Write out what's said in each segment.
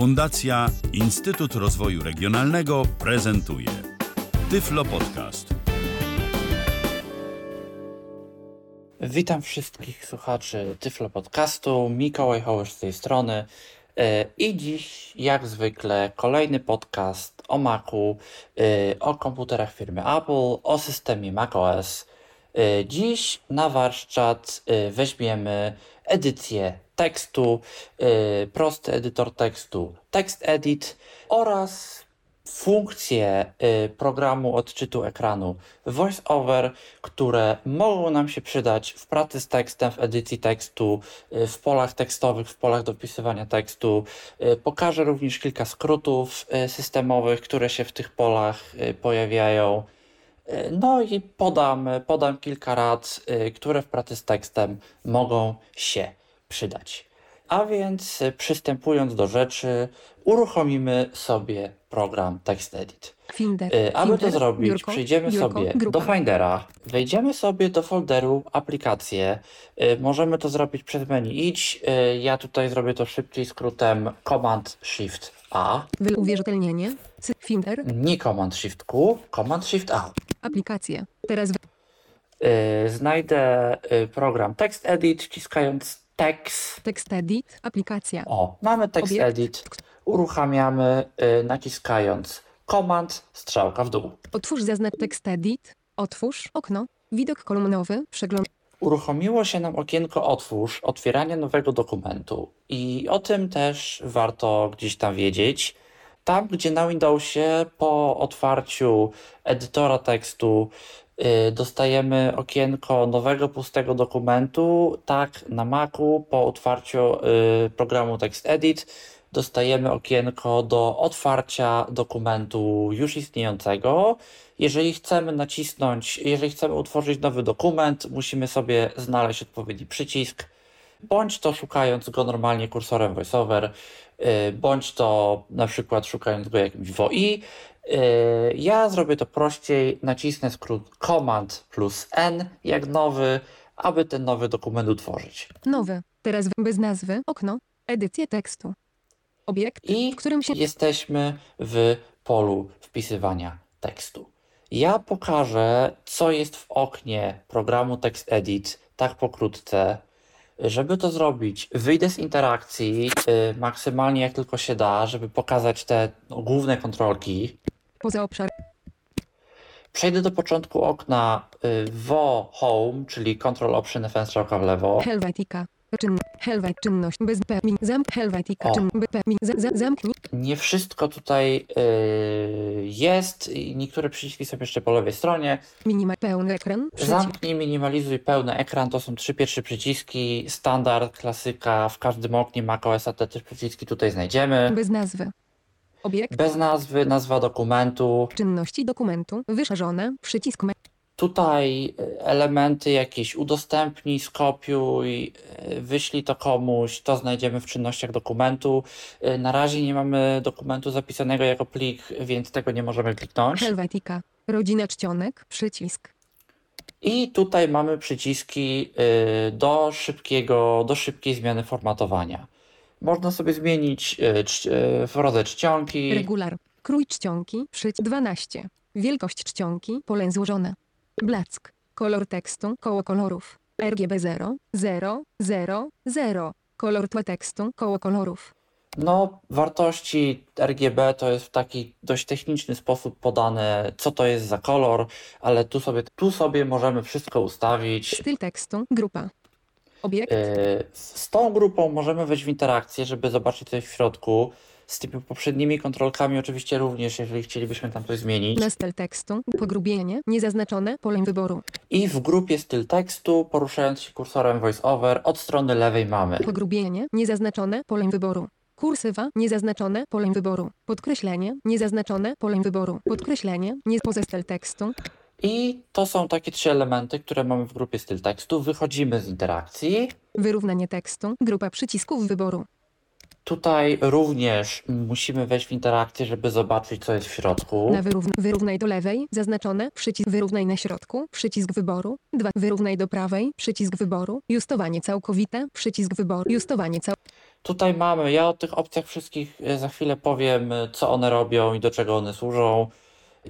Fundacja Instytut Rozwoju Regionalnego prezentuje Tyflo Podcast. Witam wszystkich słuchaczy Tyflo Podcastu. Mikołaj Hołysz z tej strony. E, I dziś, jak zwykle, kolejny podcast o Macu, e, o komputerach firmy Apple, o systemie macOS. E, dziś na warsztat weźmiemy edycję tekstu, prosty edytor tekstu TextEdit oraz funkcje y, programu odczytu ekranu VoiceOver, które mogą nam się przydać w pracy z tekstem, w edycji tekstu, y, w polach tekstowych, w polach do wpisywania tekstu. Y, pokażę również kilka skrótów systemowych, które się w tych polach pojawiają. No i podam, podam kilka rad, które w pracy z tekstem mogą się przydać. A więc przystępując do rzeczy, uruchomimy sobie program TextEdit. Finder, Y, Aby Finder, to zrobić, biurko, przejdziemy biurko, sobie grupa. do Findera, wejdziemy sobie do folderu aplikacje. Możemy to zrobić przez menu idź. Y, Ja tutaj zrobię to szybciej skrótem Command Shift A. Uwierzytelnienie. Finder. Nie Command Shift Q, Command Shift A. Aplikacje. Teraz Znajdę program TextEdit, wciskając text. TextEdit. Aplikacja. O, mamy TextEdit. Uruchamiamy y, naciskając Command, strzałka w dół. Otwórz zaznacz TextEdit. Otwórz okno. Widok kolumnowy. Przegląd. Uruchomiło się nam okienko Otwórz, otwieranie nowego dokumentu. I o tym też warto gdzieś tam wiedzieć. Tam, gdzie na Windowsie po otwarciu edytora tekstu y, dostajemy okienko nowego pustego dokumentu, tak na Macu po otwarciu y, programu TextEdit dostajemy okienko do otwarcia dokumentu już istniejącego. Jeżeli chcemy nacisnąć, jeżeli chcemy utworzyć nowy dokument, musimy sobie znaleźć odpowiedni przycisk, bądź to szukając go normalnie kursorem VoiceOver, bądź to na przykład szukając go jakimś WOI. Yy, Ja zrobię to prościej, nacisnę skrót Command plus N jak nowy, aby ten nowy dokument utworzyć. Nowy. Teraz bez nazwy. Okno. Edycję tekstu. Obiekt. I w którym się. jesteśmy w polu wpisywania tekstu. Ja pokażę, co jest w oknie programu TextEdit, tak pokrótce. Żeby to zrobić, wyjdę z interakcji y, maksymalnie jak tylko się da, żeby pokazać te główne kontrolki. Poza obszar. Przejdę do początku okna y, WO Home, czyli Control Option F strzałka w lewo. Helvetica. Czyn. Helvet. Czynność. Bez pemin. Czyn. Pemin. Za, zamknij. Nie wszystko tutaj y, jest i niektóre przyciski są jeszcze po lewej stronie. Minima. Pełny ekran. Przycisk. Zamknij, minimalizuj pełny ekran. To są trzy pierwsze przyciski. Standard, klasyka. W każdym oknie macOSa te trzy przyciski tutaj znajdziemy. Bez nazwy. Obiekt. Bez nazwy, nazwa dokumentu. Czynności dokumentu. Wyszerzone. Przycisk. Tutaj y, elementy jakieś udostępnij, skopiuj, y, wyślij to komuś. To znajdziemy w czynnościach dokumentu. Y, Na razie nie mamy dokumentu zapisanego jako plik, więc tego nie możemy kliknąć. Helvetica. Rodzina czcionek. Przycisk. I tutaj mamy przyciski do szybkiego, do szybkiej zmiany formatowania. Można sobie zmienić rodzaj czcionki. Regular. Krój czcionki. Przycisk 12. Wielkość czcionki. Pole złożone. Black. Kolor tekstu. Koło kolorów. RGB 0, 0, 0, 0. Kolor tła tekstu. Koło kolorów. No, wartości RGB to jest w taki dość techniczny sposób podane, co to jest za kolor, ale tu sobie, tu sobie możemy wszystko ustawić. Styl tekstu. Grupa. Obiekt. Y, Z tą grupą możemy wejść w interakcję, żeby zobaczyć coś w środku. Z tymi poprzednimi kontrolkami oczywiście również, jeżeli chcielibyśmy tam coś zmienić. Na styl tekstu. Pogrubienie. Niezaznaczone. Pole wyboru. I w grupie styl tekstu, poruszając się kursorem VoiceOver, od strony lewej mamy Pogrubienie. Niezaznaczone. Pole wyboru. Kursywa. Niezaznaczone. Pole wyboru. Podkreślenie. Niezaznaczone. Pole wyboru. Podkreślenie. Nie poza styl tekstu. i to są takie trzy elementy, które mamy w grupie styl tekstu. Wychodzimy z interakcji. Wyrównanie tekstu. Grupa przycisków wyboru. Tutaj również musimy wejść w interakcję, żeby zobaczyć, co jest w środku. Na wyrówn wyrównaj do lewej, zaznaczone, przycisk wyrównaj na środku, przycisk wyboru. 2. Wyrównaj do prawej, przycisk wyboru. Justowanie całkowite, przycisk wyboru. Justowanie cał... Tutaj mamy, ja o tych opcjach wszystkich e, za chwilę powiem, e, co one robią i do czego one służą,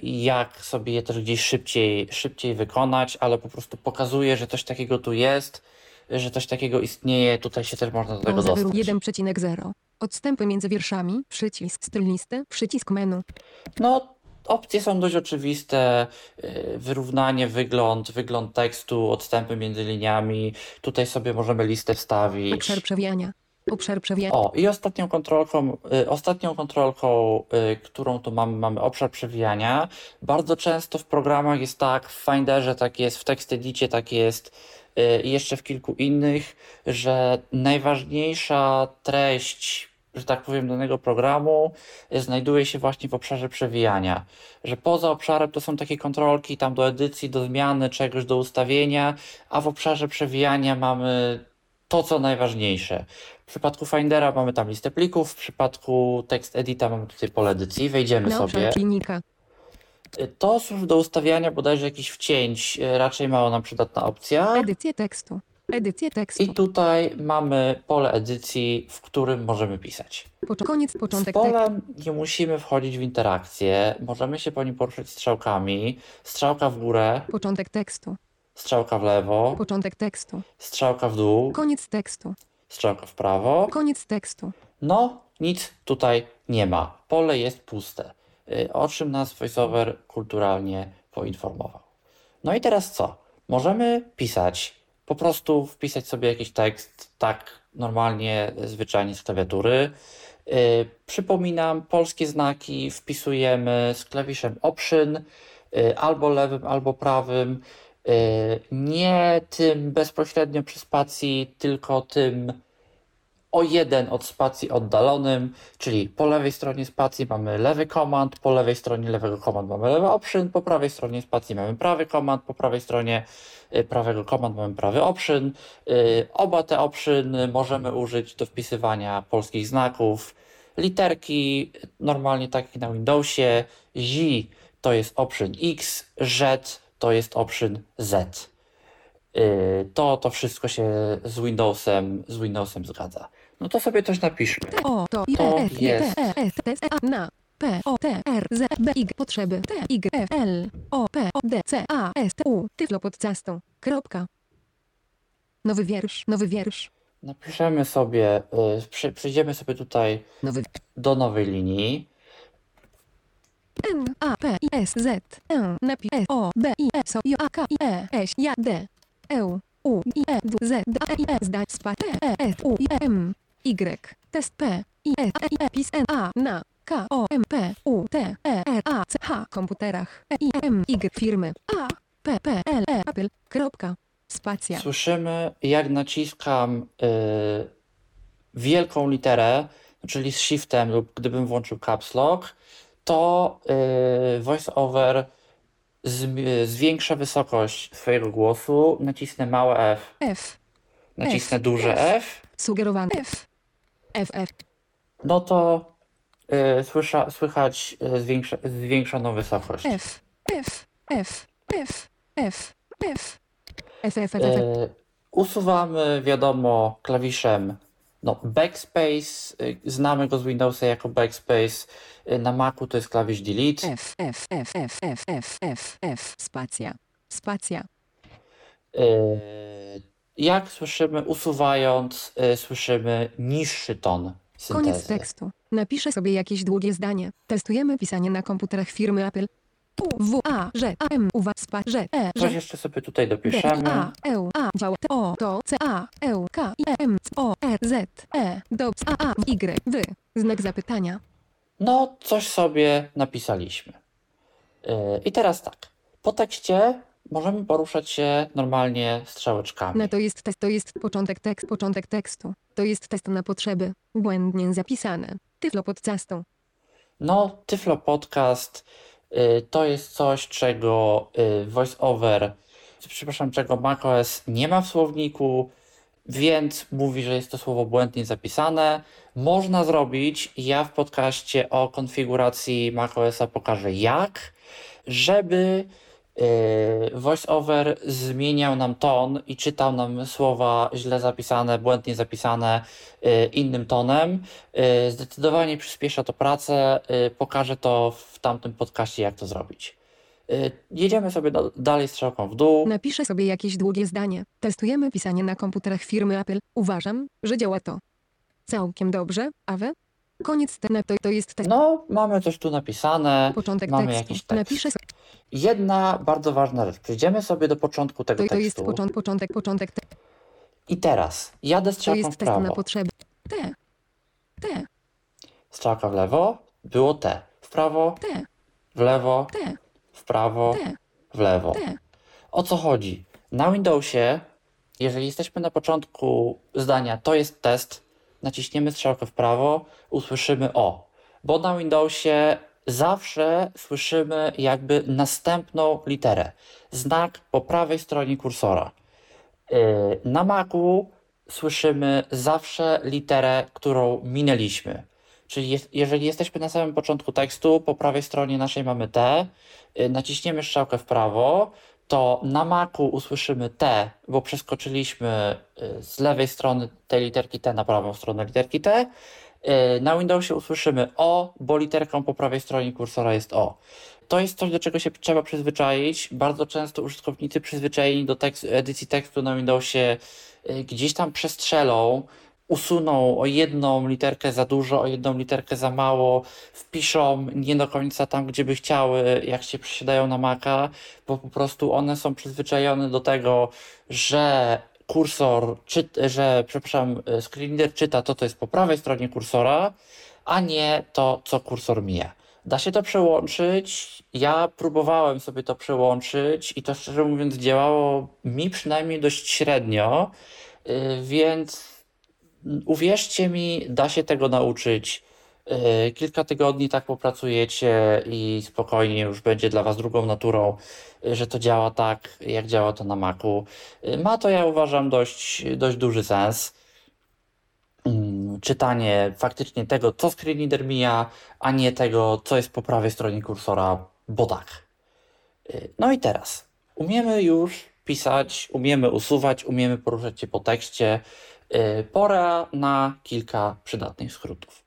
i jak sobie je też gdzieś szybciej, szybciej wykonać, ale po prostu pokazuję, że coś takiego tu jest, że coś takiego istnieje, tutaj się też można do tego Pauza dostać. wyrób 1,0. Odstępy między wierszami, przycisk styl listy, przycisk menu. No, opcje są dość oczywiste. y, Wyrównanie, wygląd, wygląd tekstu, odstępy między liniami. Tutaj sobie możemy listę wstawić. Obszar przewijania. Obszar przewijania. O, i ostatnią kontrolką, y, ostatnią kontrolką, y, którą tu mamy, mamy obszar przewijania. Bardzo często w programach jest tak, w Finderze tak jest, w TextEdicie tak jest i jeszcze w kilku innych, że najważniejsza treść, że tak powiem, danego programu y, znajduje się właśnie w obszarze przewijania. Że poza obszarem to są takie kontrolki tam do edycji, do zmiany czegoś, do ustawienia, a w obszarze przewijania mamy to, co najważniejsze. W przypadku Findera mamy tam listę plików, w przypadku TextEdita mamy tutaj pole edycji. Wejdziemy Na sobie. linijka. To służy do ustawiania bodajże jakichś wcięć, e, raczej mało nam przydatna opcja. Edycję tekstu. Edycję tekstu. I tutaj mamy pole edycji, w którym możemy pisać. Pocz- koniec Z początek tekstu. polem nie musimy wchodzić w interakcję, możemy się po nim poruszać strzałkami. Strzałka w górę, Początek tekstu. strzałka w lewo, Początek tekstu. strzałka w dół, Koniec tekstu. strzałka w prawo. Koniec tekstu. No, nic tutaj nie ma. Pole jest puste. Y, O czym nas VoiceOver kulturalnie poinformował. No i teraz co? Możemy pisać, po prostu wpisać sobie jakiś tekst tak normalnie, zwyczajnie z klawiatury. Y, Przypominam, polskie znaki wpisujemy z klawiszem Option y, albo lewym, albo prawym. Nie tym bezpośrednio przy spacji, tylko tym o jeden od spacji oddalonym, czyli po lewej stronie spacji mamy lewy komand, po lewej stronie lewego komand mamy lewy option, po prawej stronie spacji mamy prawy komand, po prawej stronie y, prawego komand mamy prawy option. Y, Oba te option możemy użyć do wpisywania polskich znaków. Literki normalnie tak jak na Windowsie, Z to jest option X, Z to jest option Z. Y, to, to wszystko się z Windowsem, z Windowsem zgadza. No to sobie coś napiszmy. O, to, I, To E, jest. T, E, na, P, O, T, R, Z, B, Y, potrzeby, T, Y, F, L, O, P, O, D, C, A, S, U, tyflo pod castą, kropka. Nowy wiersz, nowy wiersz, Napiszemy sobie, y, przy, przejdziemy sobie tutaj nowy do nowej linii. N, A, P, I, S, Z, E, napi, S, O, B, I, S, O, J, A, K, I, E, S, J, D, E, U, I, E, W, Z, D, E, I, S, D, spa, T, E, S, U, I, M, Y, test P, I, S, E, I, E, pis, N, A, na, K, O, M, P, U, T, E, R, A, C, H, komputerach, E, I, M, Y, firmy, A, P, P, L, E, Apple, kropka, spacja, Słyszymy, jak naciskam y, wielką literę, czyli z shiftem lub gdybym włączył caps lock, to y, VoiceOver zwiększę wysokość swojego głosu, nacisnę małe F. F. Nacisnę F. duże F. F. Sugerowane F. F, F. No to y, słysza, słychać y, zwiększa, zwiększoną wysokość. F, F, F, F, F, F. F, F, F, F. Y, usuwamy, wiadomo, klawiszem no, backspace. Y, znamy go z Windowsa jako backspace. Na Macu to jest klawisz delete. F, F, F, F, F, F, F, F, spacja, spacja, E, Jak słyszymy, usuwając, y, słyszymy niższy ton syntezy. koniec tekstu. Napiszę sobie jakieś długie zdanie. Testujemy pisanie na komputerach firmy Apple. W, A, Ż, A, M, U, W, spa, Ż, E, Coś jeszcze sobie tutaj D, dopiszemy. A, E, A, działa, T, O, to, C, A, E, K, I, M, C, O, R, Z, E, do, A, A, Y, W, znak zapytania. No, coś sobie napisaliśmy. E, I teraz tak. Po tekście możemy poruszać się normalnie strzałeczkami. Na to jest test, to jest początek tekst, początek tekstu. To jest test na potrzeby. Błędnie zapisane. Tyflo pod castą. No, Tyflo Podcast y, to jest coś, czego y, VoiceOver, przepraszam, czego macOS nie ma w słowniku, więc mówi, że jest to słowo błędnie zapisane. Można zrobić, ja w podcaście o konfiguracji macOSa pokażę jak, żeby Yy, VoiceOver zmieniał nam ton i czytał nam słowa źle zapisane, błędnie zapisane yy, innym tonem. Yy, Zdecydowanie przyspiesza to pracę. Pokażę to w tamtym podcaście, jak to zrobić. Yy, Jedziemy sobie dalej strzałką w dół. Napiszę sobie jakieś długie zdanie. Testujemy pisanie na komputerach firmy Apple. Uważam, że działa to. Całkiem dobrze, a wy? Koniec te to, to jest test. No, mamy coś tu napisane. Początek mamy tekstu. jakiś tekst. Napiszę sobie. Jedna bardzo ważna rzecz. Przejdziemy sobie do początku tego To, to jest tekstu. początek, początek. Te, I teraz jadę to strzałką w jest na prawo. potrzeby. T. T. Strzałka w lewo, było T. W prawo, T. w lewo, T. w prawo, T. w lewo. T. O co chodzi? Na Windowsie, jeżeli jesteśmy na początku zdania, to jest test, naciśniemy strzałkę w prawo, usłyszymy O. Bo na Windowsie zawsze słyszymy jakby następną literę. Znak po prawej stronie kursora. Yy, Na Macu słyszymy zawsze literę, którą minęliśmy. Czyli jest, jeżeli jesteśmy na samym początku tekstu, po prawej stronie naszej mamy T, yy, naciśniemy strzałkę w prawo, to na Macu usłyszymy T, bo przeskoczyliśmy yy, z lewej strony tej literki T na prawą stronę literki T. Yy, Na Windowsie usłyszymy O, bo literką po prawej stronie kursora jest O. To jest coś, do czego się trzeba przyzwyczaić. Bardzo często użytkownicy przyzwyczajeni do tekstu, edycji tekstu na Windowsie y, gdzieś tam przestrzelą, usuną o jedną literkę za dużo, o jedną literkę za mało, wpiszą nie do końca tam, gdzie by chciały, jak się przesiadają na Maca, bo po prostu one są przyzwyczajone do tego, że kursor, czy, że, przepraszam, screen czyta to, co jest po prawej stronie kursora, a nie to, co kursor mija. Da się to przełączyć. Ja próbowałem sobie to przełączyć i to szczerze mówiąc działało mi przynajmniej dość średnio, y, więc uwierzcie mi, da się tego nauczyć. Y, Kilka tygodni tak popracujecie i spokojnie już będzie dla Was drugą naturą, y, że to działa tak, jak działa to na Macu. Y, Ma to, ja uważam, dość, dość duży sens mm, czytanie faktycznie tego, co screenreader mija, a nie tego, co jest po prawej stronie kursora, bo tak. No i teraz, umiemy już pisać, umiemy usuwać, umiemy poruszać się po tekście. Y, Pora na kilka przydatnych skrótów.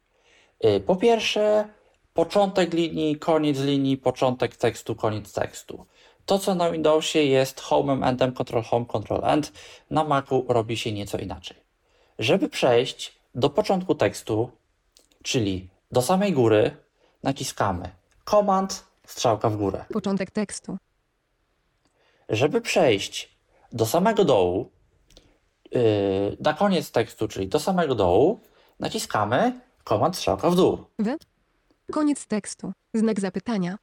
Y, Po pierwsze, początek linii, koniec linii, początek tekstu, koniec tekstu. To, co na Windowsie jest homem, endem, control home, control end, na Macu robi się nieco inaczej. Żeby przejść do początku tekstu, czyli do samej góry, naciskamy Command, strzałka w górę. Początek tekstu. Żeby przejść do samego dołu, na koniec tekstu, czyli do samego dołu, naciskamy Command, strzałka w dół. Wy? Koniec tekstu. Znak zapytania.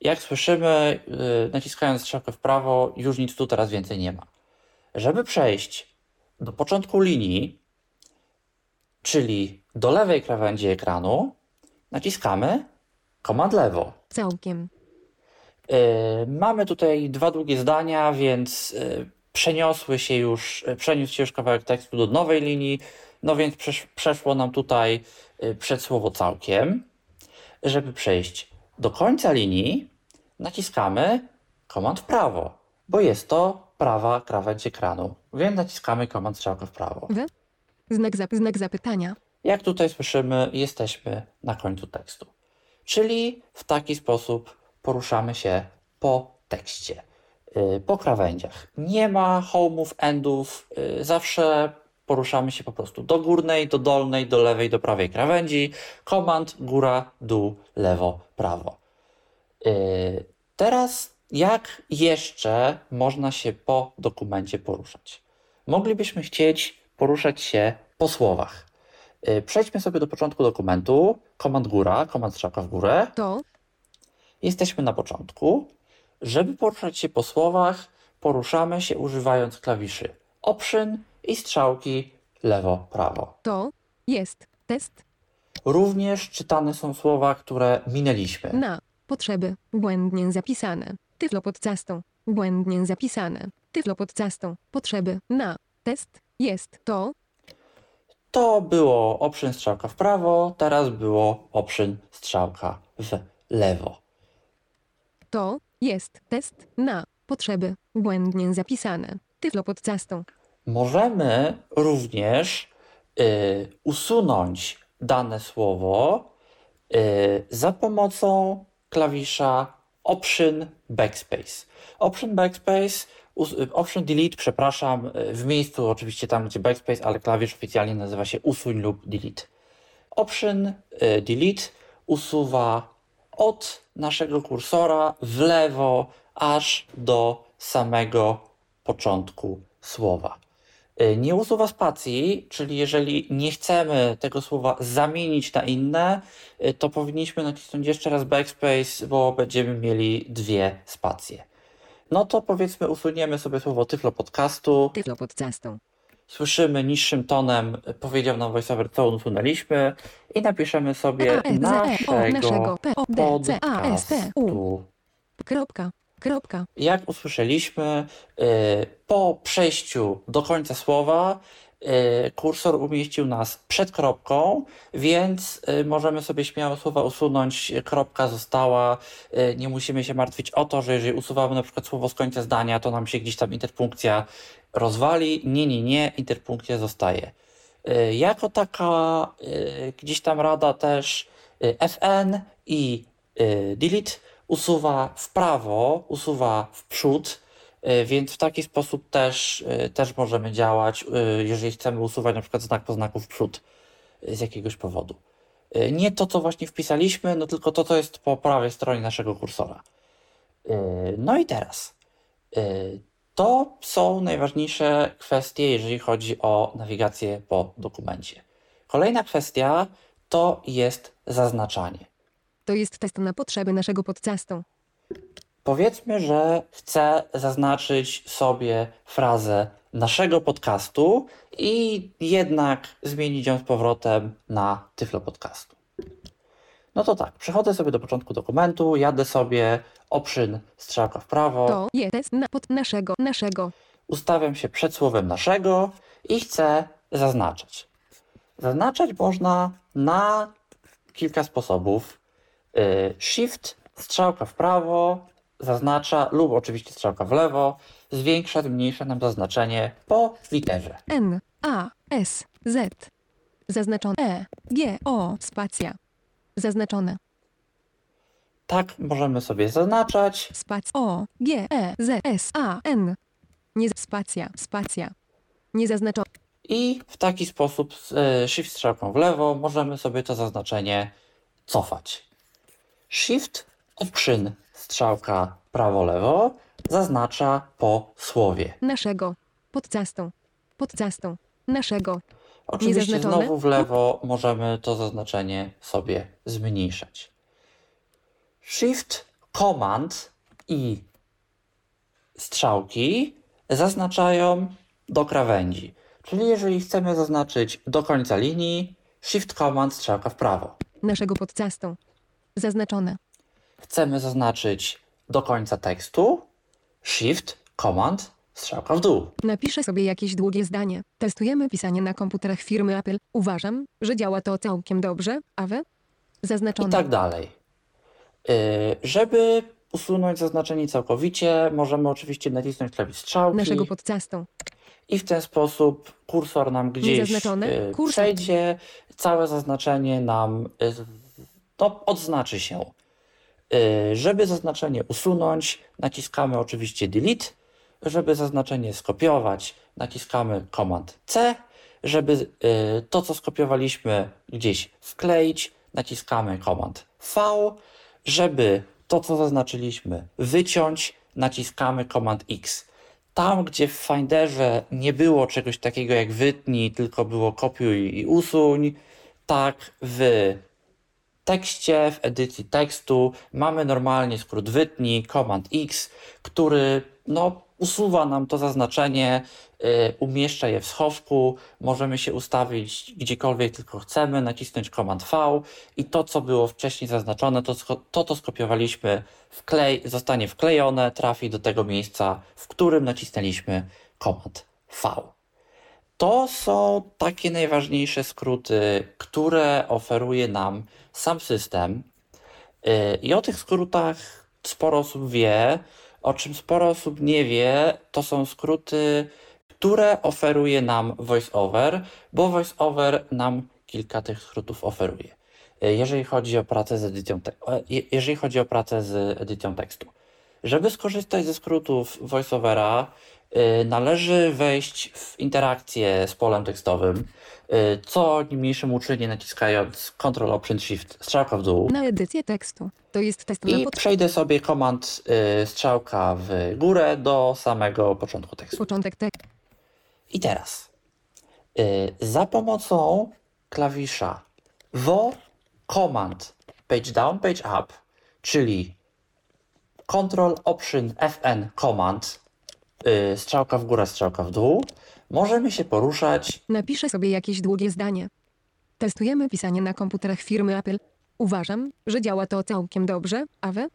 Jak słyszymy, yy, naciskając strzałkę w prawo, już nic tu teraz więcej nie ma. Żeby przejść do początku linii, czyli do lewej krawędzi ekranu, naciskamy Command lewo. Całkiem. Yy, Mamy tutaj dwa długie zdania, więc yy, przeniosły się już, yy, przeniósł się już kawałek tekstu do nowej linii, no więc przesz, przeszło nam tutaj yy, przedsłowo całkiem. Żeby przejść do końca linii, naciskamy komand w prawo, bo jest to prawa krawędź ekranu, więc naciskamy komand strzałkę w prawo. Wy? Znak, zap znak zapytania. Jak tutaj słyszymy, jesteśmy na końcu tekstu. Czyli w taki sposób poruszamy się po tekście, po krawędziach. Nie ma home'ów, endów, yy, zawsze poruszamy się po prostu do górnej, do dolnej, do lewej, do prawej krawędzi. Komand, góra, dół, lewo, prawo. Yy, Teraz jak jeszcze można się po dokumencie poruszać? Moglibyśmy chcieć poruszać się po słowach. Przejdźmy sobie do początku dokumentu. Komand góra, komand strzałka w górę. To Jesteśmy na początku. Żeby poruszać się po słowach, poruszamy się używając klawiszy Option i strzałki lewo-prawo. to jest test Również czytane są słowa, które minęliśmy. na potrzeby błędnie zapisane. Tyflo podcastą błędnie zapisane. Tyflo podcastą potrzeby na test jest to To było option strzałka w prawo, teraz było option strzałka w lewo. to jest test na potrzeby błędnie zapisane. Tyflo podcastą. Możemy również y, usunąć dane słowo y, za pomocą klawisza Option Backspace. Option Backspace, Option Delete, przepraszam, y, w miejscu oczywiście tam, gdzie Backspace, ale klawisz oficjalnie nazywa się Usuń lub Delete. Option y, Delete usuwa od naszego kursora w lewo aż do samego początku słowa. Y, Nie usuwa spacji, czyli jeżeli nie chcemy tego słowa zamienić na inne, y, to powinniśmy nacisnąć jeszcze raz backspace, bo będziemy mieli dwie spacje. No to powiedzmy usuniemy sobie słowo tyflo podcastu. Tyflo podcastą. Słyszymy niższym tonem, powiedział nam voiceover, co usunęliśmy i napiszemy sobie naszego podcastu. Kropka. Kropka. Jak usłyszeliśmy, y, po przejściu do końca słowa y, kursor umieścił nas przed kropką, więc y, możemy sobie śmiało słowa usunąć. Kropka została. Nie musimy się martwić o to, że jeżeli usuwamy na przykład słowo z końca zdania, to nam się gdzieś tam interpunkcja rozwali. Nie, nie, nie, interpunkcja zostaje. Y, Jako taka y, gdzieś tam rada też y, FN i delete usuwa w prawo, usuwa w przód, więc w taki sposób też, też możemy działać, jeżeli chcemy usuwać na przykład znak po znaku w przód z jakiegoś powodu. Nie to, co właśnie wpisaliśmy, no tylko to, co jest po prawej stronie naszego kursora. No i teraz. To są najważniejsze kwestie, jeżeli chodzi o nawigację po dokumencie. Kolejna kwestia to jest zaznaczanie. To jest test na potrzeby naszego podcastu. Powiedzmy, że chcę zaznaczyć sobie frazę naszego podcastu i jednak zmienić ją z powrotem na tyflo podcastu. No to tak, przechodzę sobie do początku dokumentu, jadę sobie option strzałka w prawo, To jest test na pod naszego, naszego. ustawiam się przed słowem naszego i chcę zaznaczać. Zaznaczać można na kilka sposobów. Y, Shift, strzałka w prawo, zaznacza, lub oczywiście strzałka w lewo, zwiększa, zmniejsza nam zaznaczenie po literze. N, A, S, Z. Zaznaczone E, G, O, spacja. Zaznaczone. Tak możemy sobie zaznaczać. Spac O, G, E, Z, S, A, N. Nie spacja, spacja. Niezaznaczone. I w taki sposób z y, Shift strzałką w lewo możemy sobie to zaznaczenie cofać. Shift Option strzałka prawo-lewo zaznacza po słowie. Naszego. Podcastą. Podcastą. Naszego. Oczywiście znowu w lewo możemy to zaznaczenie sobie zmniejszać. Shift Command i strzałki zaznaczają do krawędzi. Czyli jeżeli chcemy zaznaczyć do końca linii, Shift Command strzałka w prawo. Naszego podcastą. Zaznaczone. Chcemy zaznaczyć do końca tekstu, Shift Command strzałka w dół. Napiszę sobie jakieś długie zdanie. Testujemy pisanie na komputerach firmy Apple. Uważam, że działa to całkiem dobrze. A wy? Zaznaczone. I tak dalej. Yy, żeby usunąć zaznaczenie całkowicie, możemy oczywiście nacisnąć klawisz strzałki Naszego podcastą. i w ten sposób kursor nam gdzieś yy, Kursor. przejdzie, całe zaznaczenie nam to odznaczy się. Żeby zaznaczenie usunąć, naciskamy oczywiście Delete. Żeby zaznaczenie skopiować, naciskamy Command C. Żeby to, co skopiowaliśmy, gdzieś wkleić, naciskamy Command V. Żeby to, co zaznaczyliśmy, wyciąć, naciskamy Command X. Tam, gdzie w Finderze nie było czegoś takiego jak wytnij, tylko było kopiuj i usuń, tak w tekście, w edycji tekstu mamy normalnie skrót wytnij, Command X, który no, usuwa nam to zaznaczenie, y, umieszcza je w schowku, możemy się ustawić gdziekolwiek tylko chcemy, nacisnąć Command V i to, co było wcześniej zaznaczone, to, to, to skopiowaliśmy w klej, zostanie wklejone, trafi do tego miejsca, w którym nacisnęliśmy Command V. To są takie najważniejsze skróty, które oferuje nam sam system. Yy, I o tych skrótach sporo osób wie, o czym sporo osób nie wie, to są skróty, które oferuje nam VoiceOver, bo VoiceOver nam kilka tych skrótów oferuje. Jeżeli chodzi o pracę z edycją, e, je- jeżeli chodzi o pracę z edycją tekstu. Żeby skorzystać ze skrótów VoiceOvera, należy wejść w interakcję z polem tekstowym, y, co niniejszym uczynię naciskając Ctrl Option Shift strzałka w dół Na edycję tekstu. To jest test i pod... przejdę sobie komand y, strzałka w górę do samego początku tekstu. początek tekstu. I teraz y, za pomocą klawisza WO Command Page Down, Page Up, czyli Control Option FN Command, y, strzałka w górę, strzałka w dół, możemy się poruszać Napiszę sobie jakieś długie zdanie. Testujemy pisanie na komputerach firmy Apple. Uważam, że działa to całkiem dobrze, a wy?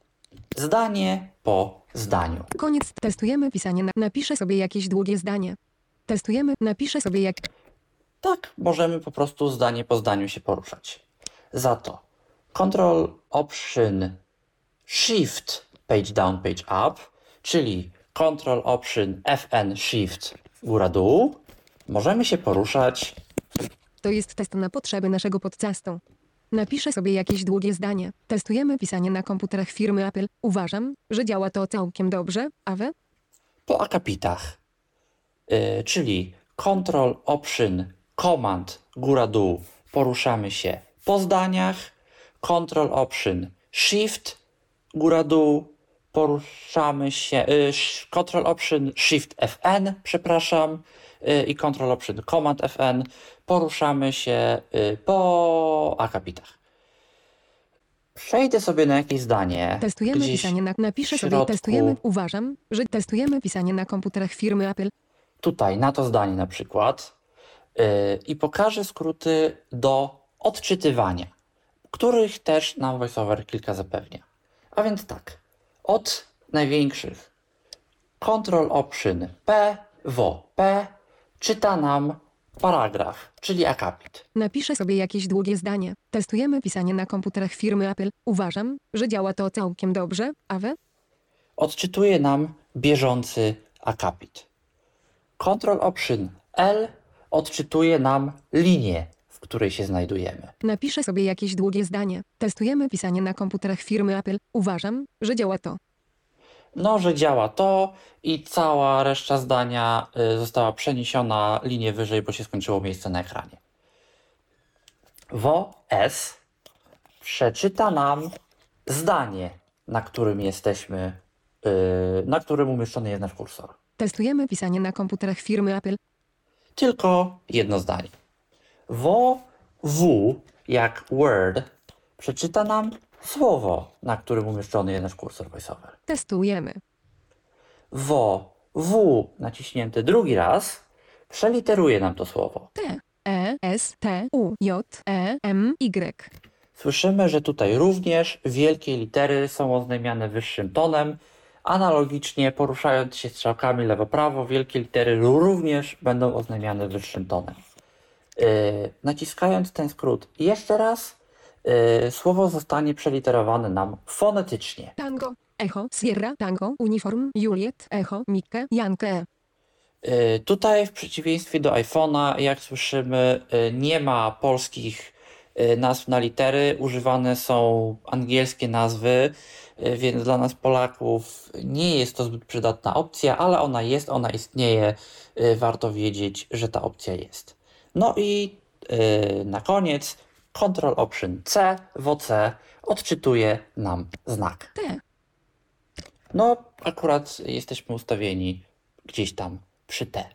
zdanie po zdaniu. Koniec. Testujemy pisanie na... Napiszę sobie jakieś długie zdanie. Testujemy. Napiszę sobie jak... Tak, możemy po prostu zdanie po zdaniu się poruszać. Za to Control Option Shift Page Down, Page Up, czyli Control Option FN Shift góra dół, możemy się poruszać To jest test na potrzeby naszego podcastu. Napiszę sobie jakieś długie zdanie. Testujemy pisanie na komputerach firmy Apple. Uważam, że działa to całkiem dobrze, a wy? po akapitach, yy, czyli Control Option Command góra dół, poruszamy się po zdaniach, Control Option Shift góra dół, poruszamy się, sh- Control Option Shift FN, przepraszam, yy, i Control Option Command FN, poruszamy się yy, po akapitach. Przejdę sobie na jakieś zdanie. Testujemy pisanie na... Napiszę sobie testujemy... Uważam, że testujemy pisanie na komputerach firmy Apple. tutaj na to zdanie na przykład yy, i pokażę skróty do odczytywania, których też nam VoiceOver kilka zapewnia. A więc tak, od największych Control Option P, WO, P czyta nam paragraf, czyli akapit. Napiszę sobie jakieś długie zdanie. Testujemy pisanie na komputerach firmy Apple. Uważam, że działa to całkiem dobrze, a wy? Odczytuje nam bieżący akapit. Control Option L odczytuje nam linię, której się znajdujemy. Napiszę sobie jakieś długie zdanie. Testujemy pisanie na komputerach firmy Apple. Uważam, że działa to. No, że działa to i cała reszta zdania y, została przeniesiona linię wyżej, bo się skończyło miejsce na ekranie. WO S przeczyta nam zdanie, na którym jesteśmy, y, na którym umieszczony jest nasz kursor. Testujemy pisanie na komputerach firmy Apple. Tylko jedno zdanie. WO W jak Word przeczyta nam słowo, na którym umieszczony jest nasz kursor voiceover. Testujemy. WO W naciśnięty drugi raz przeliteruje nam to słowo. T. E. S. T. U. J. E. M. Y. Słyszymy, że tutaj również wielkie litery są oznajmiane wyższym tonem. Analogicznie poruszając się strzałkami lewo-prawo, wielkie litery również będą oznajmiane wyższym tonem. Yy, naciskając ten skrót jeszcze raz, yy, słowo zostanie przeliterowane nam fonetycznie. Tango. Echo. Sierra. Tango. Uniform. Juliet. Echo. Mikke. Jankę. Y, Tutaj w przeciwieństwie do iPhone'a, jak słyszymy, y, nie ma polskich y, nazw na litery, używane są angielskie nazwy, y, więc dla nas Polaków nie jest to zbyt przydatna opcja, ale ona jest, ona istnieje, y, warto wiedzieć, że ta opcja jest. No i y, na koniec Ctrl Option C w OC odczytuje nam znak. T. No, akurat jesteśmy ustawieni gdzieś tam przy T.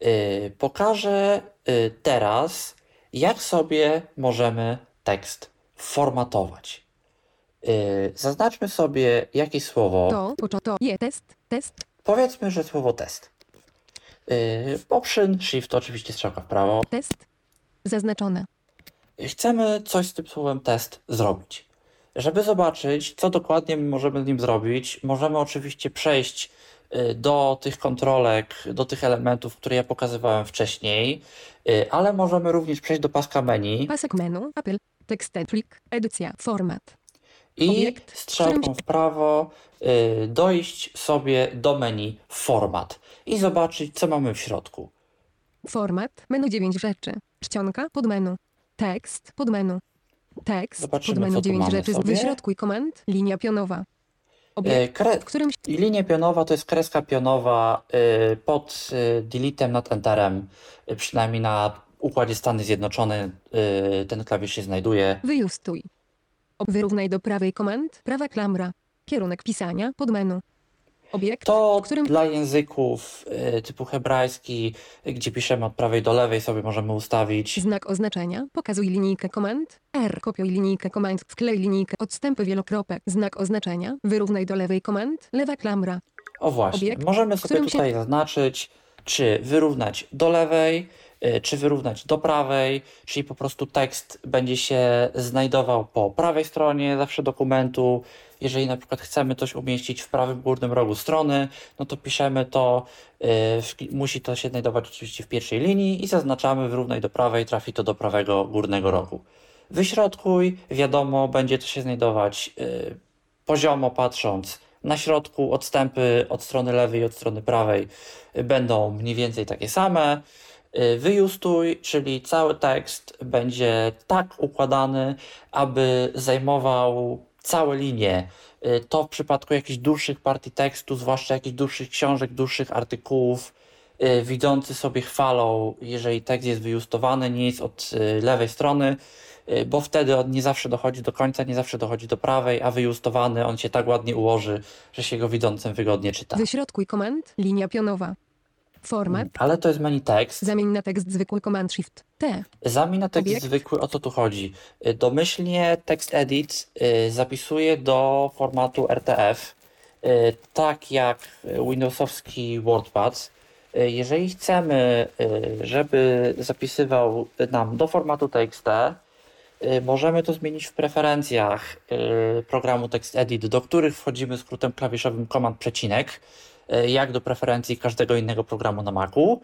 Yy, pokażę yy, teraz, jak sobie możemy tekst formatować. Yy, zaznaczmy sobie jakieś słowo. To. Poczo. To. Je. Test. Test. Powiedzmy, że słowo test. Yy, option, shift, oczywiście strzałka w prawo. Test. Zaznaczone. Chcemy coś z tym słowem test zrobić. Żeby zobaczyć, co dokładnie możemy z nim zrobić, możemy oczywiście przejść y, do tych kontrolek, do tych elementów, które ja pokazywałem wcześniej, y, ale możemy również przejść do paska menu Pasek menu. Apple. Tekst. Plik. Edycja. Format. i Obiekt, strzałką w prawo y, dojść sobie do menu format i zobaczyć, co mamy w środku. Format, menu 9 rzeczy. Czcionka, podmenu. Tekst, podmenu. Tekst, Zobaczymy, podmenu co tu 9 mamy rzeczy. sobie. Wyśrodkuj komend, linia pionowa. Obiekt, Y, kre- w którym I linia pionowa to jest kreska pionowa y, pod y, deletem nad enterem, przynajmniej na układzie Stany Zjednoczone ten klawisz się znajduje. wyjustuj. Wyrównaj do prawej komend, prawa klamra. Kierunek pisania, podmenu. Obiekt, To którym dla języków y, typu hebrajski, y, gdzie piszemy od prawej do lewej sobie możemy ustawić. Znak oznaczenia. Pokazuj linijkę komend. R. Kopiuj linijkę komend. Wklej linijkę. Odstępy wielokropek. Znak oznaczenia. Wyrównaj do lewej komend. Lewa klamra. O właśnie, Obiekt, możemy sobie którym się- tutaj zaznaczyć, czy wyrównać do lewej, y, czy wyrównać do prawej, czyli po prostu tekst będzie się znajdował po prawej stronie zawsze dokumentu. Jeżeli na przykład chcemy coś umieścić w prawym górnym rogu strony, no to piszemy to, y, w, musi to się znajdować oczywiście w pierwszej linii i zaznaczamy wyrównaj do prawej, trafi to do prawego górnego rogu. Wyśrodkuj, wiadomo, będzie to się znajdować y, poziomo patrząc na środku, odstępy od strony lewej i od strony prawej będą mniej więcej takie same. Y, Wyjustuj, czyli cały tekst będzie tak układany, aby zajmował całe linie. Y, To w przypadku jakichś dłuższych partii tekstu, zwłaszcza jakichś dłuższych książek, dłuższych artykułów, y, widzący sobie chwalą, jeżeli tekst jest wyjustowany, nie jest od y, lewej strony, bo wtedy on nie zawsze dochodzi do końca, nie zawsze dochodzi do prawej, a wyjustowany on się tak ładnie ułoży, że się go widzącym wygodnie czyta. Wyśrodkuj komend. Linia pionowa. Format. Ale to jest menu tekst. Zamień na tekst zwykły Command Shift T. Zamień na tekst Obiekt. zwykły, o co tu chodzi? Y, Domyślnie tekst edit y, zapisuje do formatu RTF, y, tak jak Windowsowski WordPad. Jeżeli chcemy, żeby zapisywał nam do formatu TXT, możemy to zmienić w preferencjach programu TextEdit, do których wchodzimy skrótem klawiszowym Command przecinek, jak do preferencji każdego innego programu na Macu,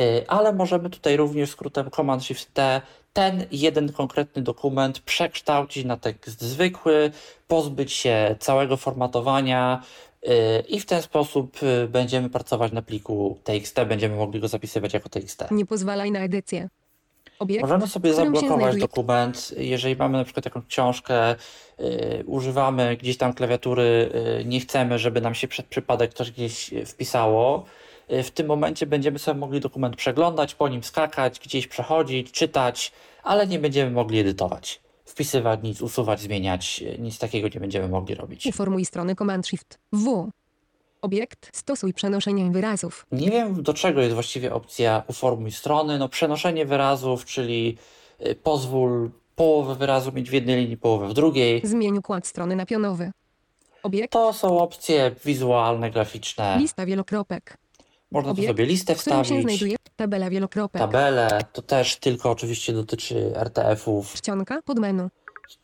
Y, ale możemy tutaj również skrótem Command Shift T ten jeden konkretny dokument przekształcić na tekst zwykły, pozbyć się całego formatowania y, i w ten sposób będziemy pracować na pliku TXT, będziemy mogli go zapisywać jako TXT. Nie pozwalaj na edycję. Obiekt. Możemy sobie zablokować dokument, jeżeli mamy na przykład jakąś książkę, y, używamy gdzieś tam klawiatury, y, nie chcemy, żeby nam się przed przypadek coś gdzieś wpisało. Y, w tym momencie będziemy sobie mogli dokument przeglądać, po nim skakać, gdzieś przechodzić, czytać, ale nie będziemy mogli edytować. Wpisywać nic, usuwać, zmieniać, y, nic takiego nie będziemy mogli robić. Uformuj strony Command Shift W. Obiekt. Stosuj przenoszenie wyrazów. Nie wiem, do czego jest właściwie opcja uformuj strony. No, przenoszenie wyrazów, czyli y, pozwól połowę wyrazu mieć w jednej linii, połowę w drugiej. Zmień układ strony na pionowy. Obiekt. To są opcje wizualne, graficzne. Lista wielokropek. Można tu obiekt, sobie listę W którym się wstawić, znajduje tabela wielokropek. tabelę. To też tylko oczywiście dotyczy RTF-ów. Czcionka pod menu.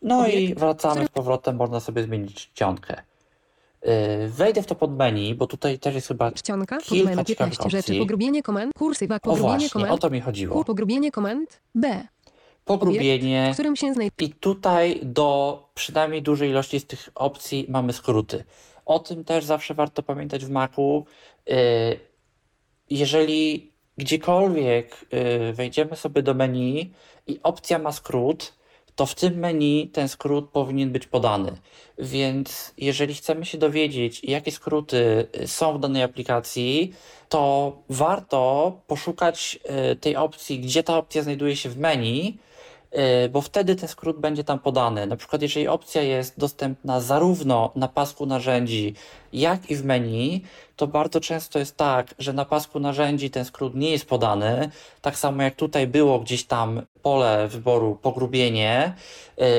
No i Obiekt, wracamy który- z powrotem, można sobie zmienić czcionkę. Yy, Wejdę w to pod menu, bo tutaj też jest chyba Czcionka Kilka menu ciekawych 15 rzeczy. Pogrubienie komend. Kursywa. O Pogrubienie właśnie, o komend. to mi chodziło. pogrubienie komend. B. Pogrubienie. Którym się znajduje. I tutaj do przynajmniej dużej ilości z tych opcji mamy skróty. O tym też zawsze warto pamiętać w Macu. Yy, Jeżeli gdziekolwiek yy, wejdziemy sobie do menu i opcja ma skrót, to w tym menu ten skrót powinien być podany. Więc jeżeli chcemy się dowiedzieć, jakie skróty y, są w danej aplikacji, to warto poszukać y, tej opcji, gdzie ta opcja znajduje się w menu, bo wtedy ten skrót będzie tam podany. Na przykład, jeżeli opcja jest dostępna zarówno na pasku narzędzi, jak i w menu, to bardzo często jest tak, że na pasku narzędzi ten skrót nie jest podany. Tak samo jak tutaj było gdzieś tam pole wyboru pogrubienie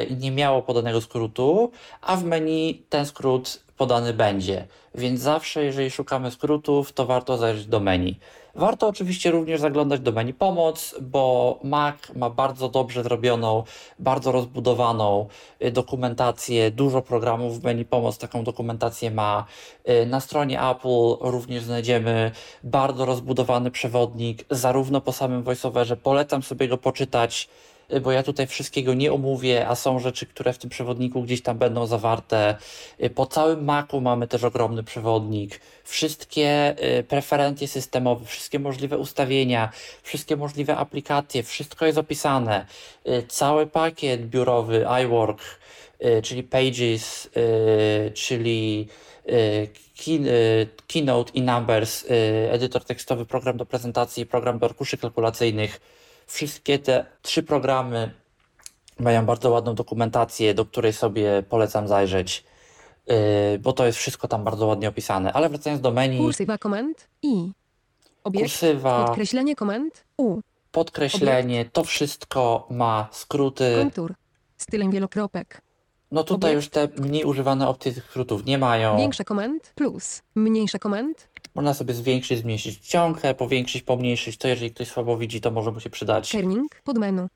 i nie miało podanego skrótu, a w menu ten skrót podany będzie. Więc zawsze, jeżeli szukamy skrótów, to warto zajrzeć do menu. Warto oczywiście również zaglądać do menu pomoc, bo Mac ma bardzo dobrze zrobioną, bardzo rozbudowaną y, dokumentację. Dużo programów w menu pomoc taką dokumentację ma. Y, Na stronie Apple również znajdziemy bardzo rozbudowany przewodnik, zarówno po samym voiceoverze. Polecam sobie go poczytać bo ja tutaj wszystkiego nie omówię, a są rzeczy, które w tym przewodniku gdzieś tam będą zawarte. Y, Po całym Macu mamy też ogromny przewodnik. Wszystkie y, preferencje systemowe, wszystkie możliwe ustawienia, wszystkie możliwe aplikacje, wszystko jest opisane. Y, Cały pakiet biurowy iWork, czyli Pages, czyli Key- Keynote i Numbers, edytor tekstowy, program do prezentacji, program do arkuszy kalkulacyjnych. Wszystkie te trzy programy mają bardzo ładną dokumentację, do której sobie polecam zajrzeć, y, bo to jest wszystko tam bardzo ładnie opisane. Ale wracając do menu, Kursywa komend I. Obiekt. kursywa, Podkreślenie komend U. podkreślenie, to wszystko ma skróty. Kontur. Stylem wielokropek. No tutaj już obiekt. te mniej używane opcje tych skrótów nie mają. Większe komend plus. Mniejsze komend. Można sobie zwiększyć, zmniejszyć czcionkę, powiększyć, pomniejszyć. To jeżeli ktoś słabo widzi, to może mu się przydać. Kerning. Podmenu.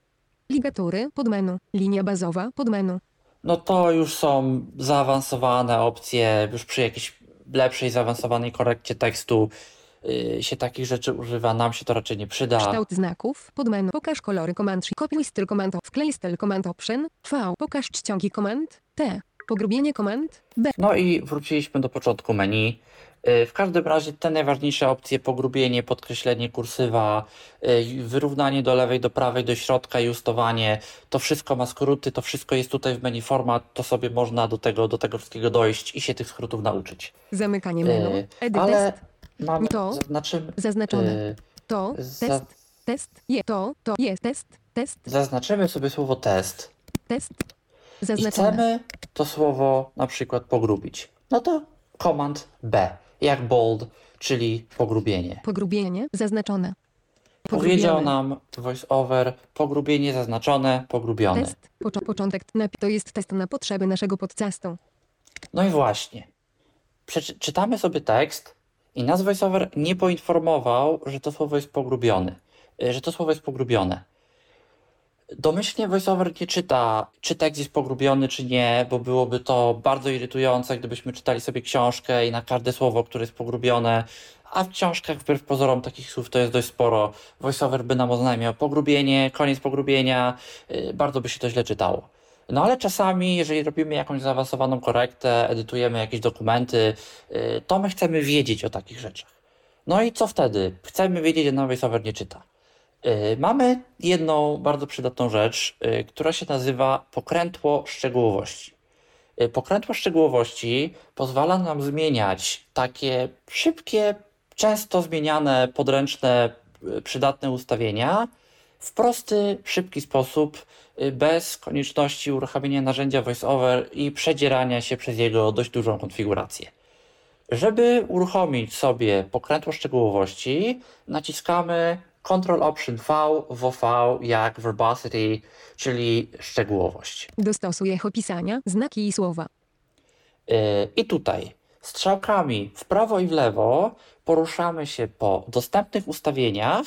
Ligatury. Podmenu. Linia bazowa. Podmenu. No to już są zaawansowane opcje, już przy jakiejś lepszej, zaawansowanej korekcie tekstu yy, się takich rzeczy używa, nam się to raczej nie przyda. Kształt znaków. Podmenu. Pokaż kolory komand. Kopiuj styl komand. Wklej styl komand option. V. Pokaż czcionki komand. T. Pogrubienie komand. B. No i wróciliśmy do początku menu. Yy, W każdym razie te najważniejsze opcje, pogrubienie, podkreślenie kursywa, yy, wyrównanie do lewej, do prawej, do środka i ustowanie, to wszystko ma skróty, to wszystko jest tutaj w menu format, to sobie można do tego, do tego wszystkiego dojść i się tych skrótów nauczyć. Zamykanie menu. Yy, Edit Ale test. mamy, To zaznaczymy, Zaznaczone. To. za- Test. Test. Je. To. To. Jest. Test. Test. zaznaczymy sobie słowo test Test. i Zaznaczone. chcemy to słowo na przykład pogrubić. No to komand B, jak bold, czyli pogrubienie. Pogrubienie. Zaznaczone. Powiedział Pogrubione. nam voiceover, pogrubienie zaznaczone, pogrubione. Test. Początek. To jest test na potrzeby naszego podcastu. No i właśnie. Przeczy- czytamy sobie tekst i nas voiceover nie poinformował, że to słowo jest pogrubione. y, Że to słowo jest pogrubione. Domyślnie voiceover nie czyta, czy tekst jest pogrubiony, czy nie, bo byłoby to bardzo irytujące, gdybyśmy czytali sobie książkę i na każde słowo, które jest pogrubione, a w książkach wbrew pozorom takich słów to jest dość sporo. Voiceover by nam oznajmiał pogrubienie, koniec pogrubienia, yy, bardzo by się to źle czytało. No ale czasami, jeżeli robimy jakąś zaawansowaną korektę, edytujemy jakieś dokumenty, yy, to my chcemy wiedzieć o takich rzeczach. No i co wtedy? Chcemy wiedzieć, że nam VoiceOver nie czyta. Yy, Mamy jedną bardzo przydatną rzecz, yy, która się nazywa pokrętło szczegółowości. Yy, Pokrętło szczegółowości pozwala nam zmieniać takie szybkie, często zmieniane, podręczne, przydatne ustawienia w prosty, szybki sposób, bez konieczności uruchamiania narzędzia VoiceOver i przedzierania się przez jego dość dużą konfigurację. Żeby uruchomić sobie pokrętło szczegółowości, naciskamy Ctrl Option V, WV jak verbosity, czyli szczegółowość. Dostosuj echo pisania, znaki i słowa. Yy, I tutaj strzałkami w prawo i w lewo poruszamy się po dostępnych ustawieniach,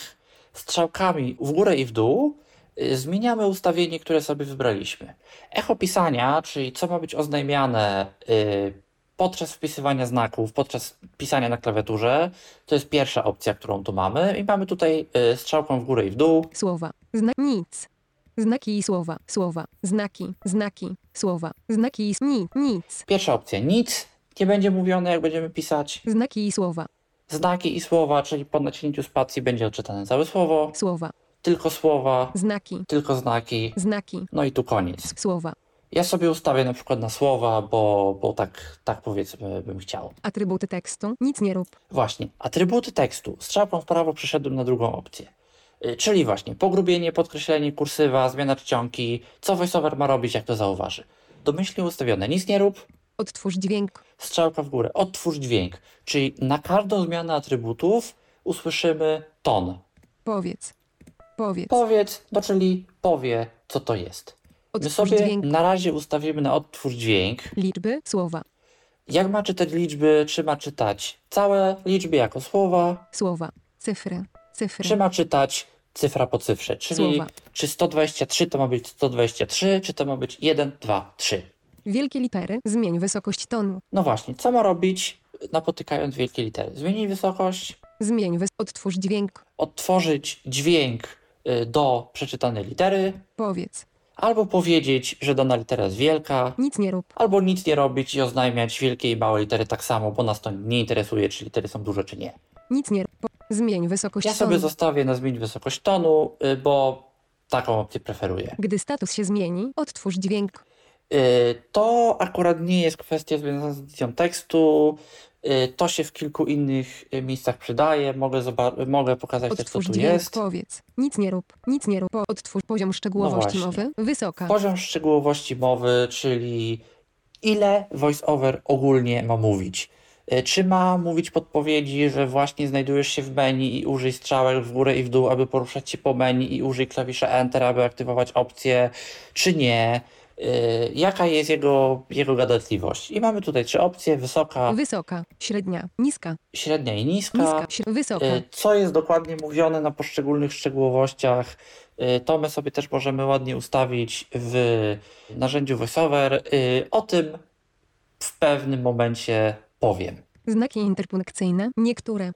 strzałkami w górę i w dół yy, zmieniamy ustawienie, które sobie wybraliśmy. Echo pisania, czyli co ma być oznajmiane yy, podczas wpisywania znaków, podczas pisania na klawiaturze, to jest pierwsza opcja, którą tu mamy. I mamy tutaj yy, strzałką w górę i w dół. Słowa. Zna nic. Znaki i słowa. Słowa. Znaki. Znaki. Słowa. Znaki i ni, nic. Pierwsza opcja nic, nie będzie mówione, jak będziemy pisać. Znaki i słowa. Znaki i słowa, czyli po naciśnięciu spacji będzie odczytane całe słowo, Słowa. tylko słowa, Znaki. tylko znaki, Znaki. no i tu koniec. Słowa. Ja sobie ustawię na przykład na słowa, bo, bo tak, tak powiedzmy bym chciał. Atrybuty tekstu. Nic nie rób. Właśnie, atrybuty tekstu. Strzałką w prawo przeszedłem na drugą opcję. Y, Czyli właśnie pogrubienie, podkreślenie, kursywa, zmiana czcionki, co VoiceOver ma robić, jak to zauważy. Domyślnie ustawione, nic nie rób, Odtwórz dźwięk. strzałka w górę, odtwórz dźwięk. Czyli na każdą zmianę atrybutów usłyszymy ton. Powiedz. Powiedz. Powiedz, no czyli powie, co to jest. My sobie dźwięk. na razie ustawimy na odtwórz dźwięk. Liczby. Słowa. Jak ma czytać liczby, czy ma czytać całe liczby jako słowa, Słowa. Cyfry. Cyfry. czy ma czytać cyfra po cyfrze. Czyli Słowa. czy 123 to ma być 123, czy to ma być 1, 2, 3. Wielkie litery. Zmień wysokość tonu. No właśnie, co ma robić napotykając wielkie litery? Zmienić wysokość, Zmień wys... Odtwórz dźwięk. odtworzyć dźwięk y, do przeczytanej litery, Powiedz. Albo powiedzieć, że dana litera jest wielka, Nic nie rób. albo nic nie robić i oznajmiać wielkie i małe litery tak samo, bo nas to nie interesuje, czy litery są duże, czy nie. Nic nie rób. Zmień wysokość Ja sobie tonu. zostawię na zmień wysokość tonu, y, bo taką opcję preferuję. Gdy status się zmieni, odtwórz dźwięk. Y, To akurat nie jest kwestia związana z edycją tekstu. Y, To się w kilku innych y, miejscach przydaje. Mogę, mogę pokazać też, co Odtwórz tu jest. Powiedz. Nic nie rób. Nic nie rób. Odtwórz poziom szczegółowości No mowy. Wysoka. Poziom szczegółowości mowy, czyli ile voiceover ogólnie ma mówić. Y, Czy ma mówić podpowiedzi, że właśnie znajdujesz się w menu i użyj strzałek w górę i w dół, aby poruszać się po menu i użyj klawisza Enter, aby aktywować opcję, czy nie? Y, Jaka jest jego, jego gadatliwość? I mamy tutaj trzy opcje, wysoka, Wysoka. Średnia. Niska. średnia i niska. Niska. Wysoka. Y, Co jest dokładnie mówione na poszczególnych szczegółowościach, y, to my sobie też możemy ładnie ustawić w narzędziu VoiceOver. O tym w pewnym momencie powiem. Znaki interpunkcyjne. Niektóre.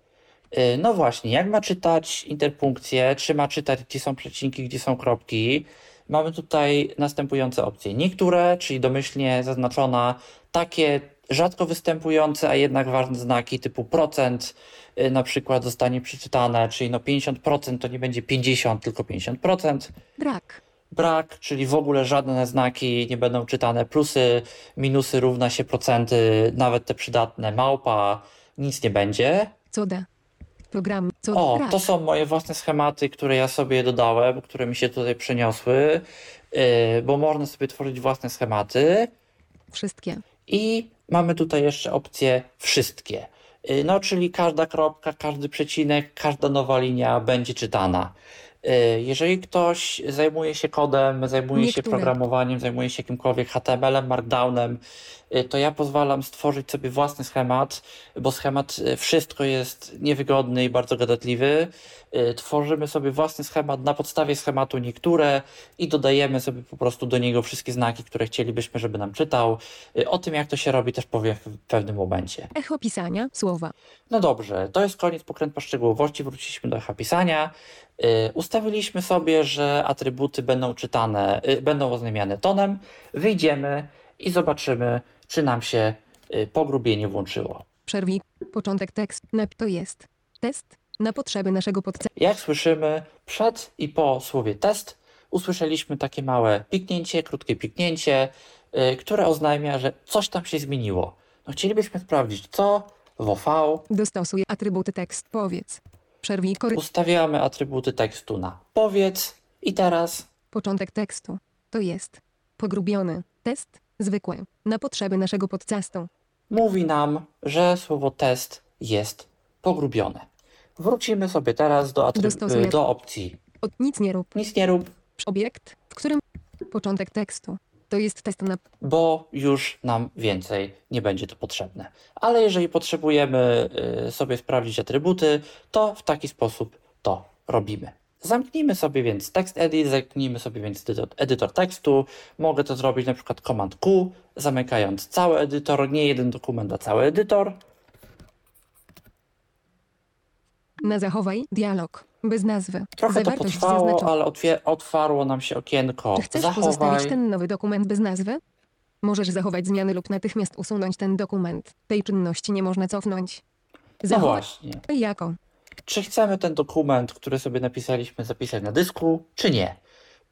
No właśnie, jak ma czytać interpunkcję, czy ma czytać, gdzie są przecinki, gdzie są kropki. Mamy tutaj następujące opcje. Niektóre, czyli domyślnie zaznaczona, takie rzadko występujące, a jednak ważne znaki typu procent y, na przykład zostanie przeczytane, czyli no 50% to nie będzie 50, tylko 50%. Brak. Brak, czyli w ogóle żadne znaki nie będą czytane. Plusy, minusy równa się procenty, nawet te przydatne. Małpa, nic nie będzie. Co da. Program. Co O, to są moje własne schematy, które ja sobie dodałem, które mi się tutaj przeniosły, yy, bo można sobie tworzyć własne schematy Wszystkie. i mamy tutaj jeszcze opcję wszystkie. Yy, No, czyli każda kropka, każdy przecinek, każda nowa linia będzie czytana. Yy, Jeżeli ktoś zajmuje się kodem, zajmuje się Niektóre. programowaniem, zajmuje się jakimkolwiek HTML-em, Markdownem, to ja pozwalam stworzyć sobie własny schemat, bo schemat yy, wszystko jest niewygodny i bardzo gadatliwy. Yy, Tworzymy sobie własny schemat na podstawie schematu niektóre i dodajemy sobie po prostu do niego wszystkie znaki, które chcielibyśmy, żeby nam czytał. O tym, jak to się robi, też powiem w pewnym momencie. Echo pisania. Słowa. No dobrze, to jest koniec pokrętła szczegółowości. Wróciliśmy do echa pisania. Ustawiliśmy sobie, że atrybuty będą czytane, będą oznajmiane tonem. Wyjdziemy i zobaczymy, czy nam się yy, pogrubienie włączyło. Przerwij. Początek tekst. To jest. Test. Na potrzeby naszego podca. Jak słyszymy, przed i po słowie test usłyszeliśmy takie małe piknięcie, krótkie piknięcie, yy, które oznajmia, że coś tam się zmieniło. No chcielibyśmy sprawdzić, co w OV Dostosuj atrybuty tekst. Powiedz. Przerwij kory. Ustawiamy atrybuty tekstu na powiedz i teraz Początek tekstu. To jest. Pogrubiony. Test. Zwykły. Na potrzeby naszego podcastu. mówi nam, że słowo test jest pogrubione. Wrócimy sobie teraz do, atryb- Dostosuję. do opcji Od nic nie rób. nic nie rób, Obiekt, w którym. Początek tekstu. To jest test na. bo już nam więcej nie będzie to potrzebne. Ale jeżeli potrzebujemy y, sobie sprawdzić atrybuty, to w taki sposób to robimy. Zamknijmy sobie więc tekst edit, zamknijmy sobie więc edytor, edytor tekstu. Mogę to zrobić na przykład Command Q, zamykając cały edytor, nie jeden dokument, a cały edytor. Na zachowaj. Dialog. Bez nazwy. Trochę to Zawartość potrwało, zaznaczona. ale otwie- otwarło nam się okienko. Czy chcesz Zachowaj. pozostawić ten nowy dokument bez nazwy? Możesz zachować zmiany lub natychmiast usunąć ten dokument. Tej czynności nie można cofnąć. No Zachowaj właśnie. jako. Czy chcemy ten dokument, który sobie napisaliśmy, zapisać na dysku, czy nie?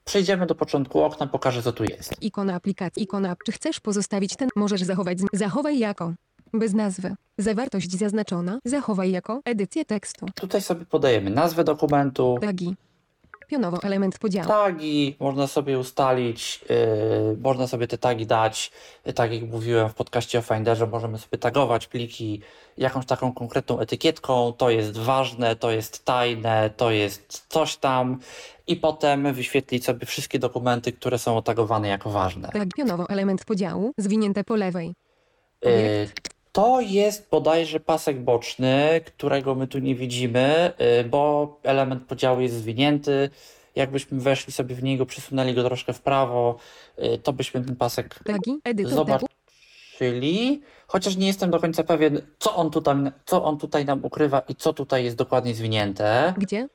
Przejdziemy do początku okna, pokażę co tu jest. Ikona aplikacji. Ikona. Czy chcesz pozostawić ten? Możesz zachować. Zachowaj jako. Bez nazwy. Zawartość zaznaczona. Zachowaj jako. Edycję tekstu. Tutaj sobie podajemy nazwę dokumentu, Tagi. Pionowo element podziału. tagi, można sobie ustalić, yy, można sobie te tagi dać. Yy, Tak jak mówiłem w podcaście o Finderze, możemy sobie tagować pliki jakąś taką konkretną etykietką. To jest ważne, to jest tajne, to jest coś tam. I potem wyświetlić sobie wszystkie dokumenty, które są otagowane jako ważne. Tag pionowo element podziału. Zwinięte po lewej. Yy, Obiekt. To jest bodajże pasek boczny, którego my tu nie widzimy, yy, bo element podziału jest zwinięty. Jakbyśmy weszli sobie w niego, przesunęli go troszkę w prawo, yy, to byśmy ten pasek zobaczyli. Chociaż nie jestem do końca pewien, co on tutaj, co on tutaj nam ukrywa i co tutaj jest dokładnie zwinięte. Gdzie?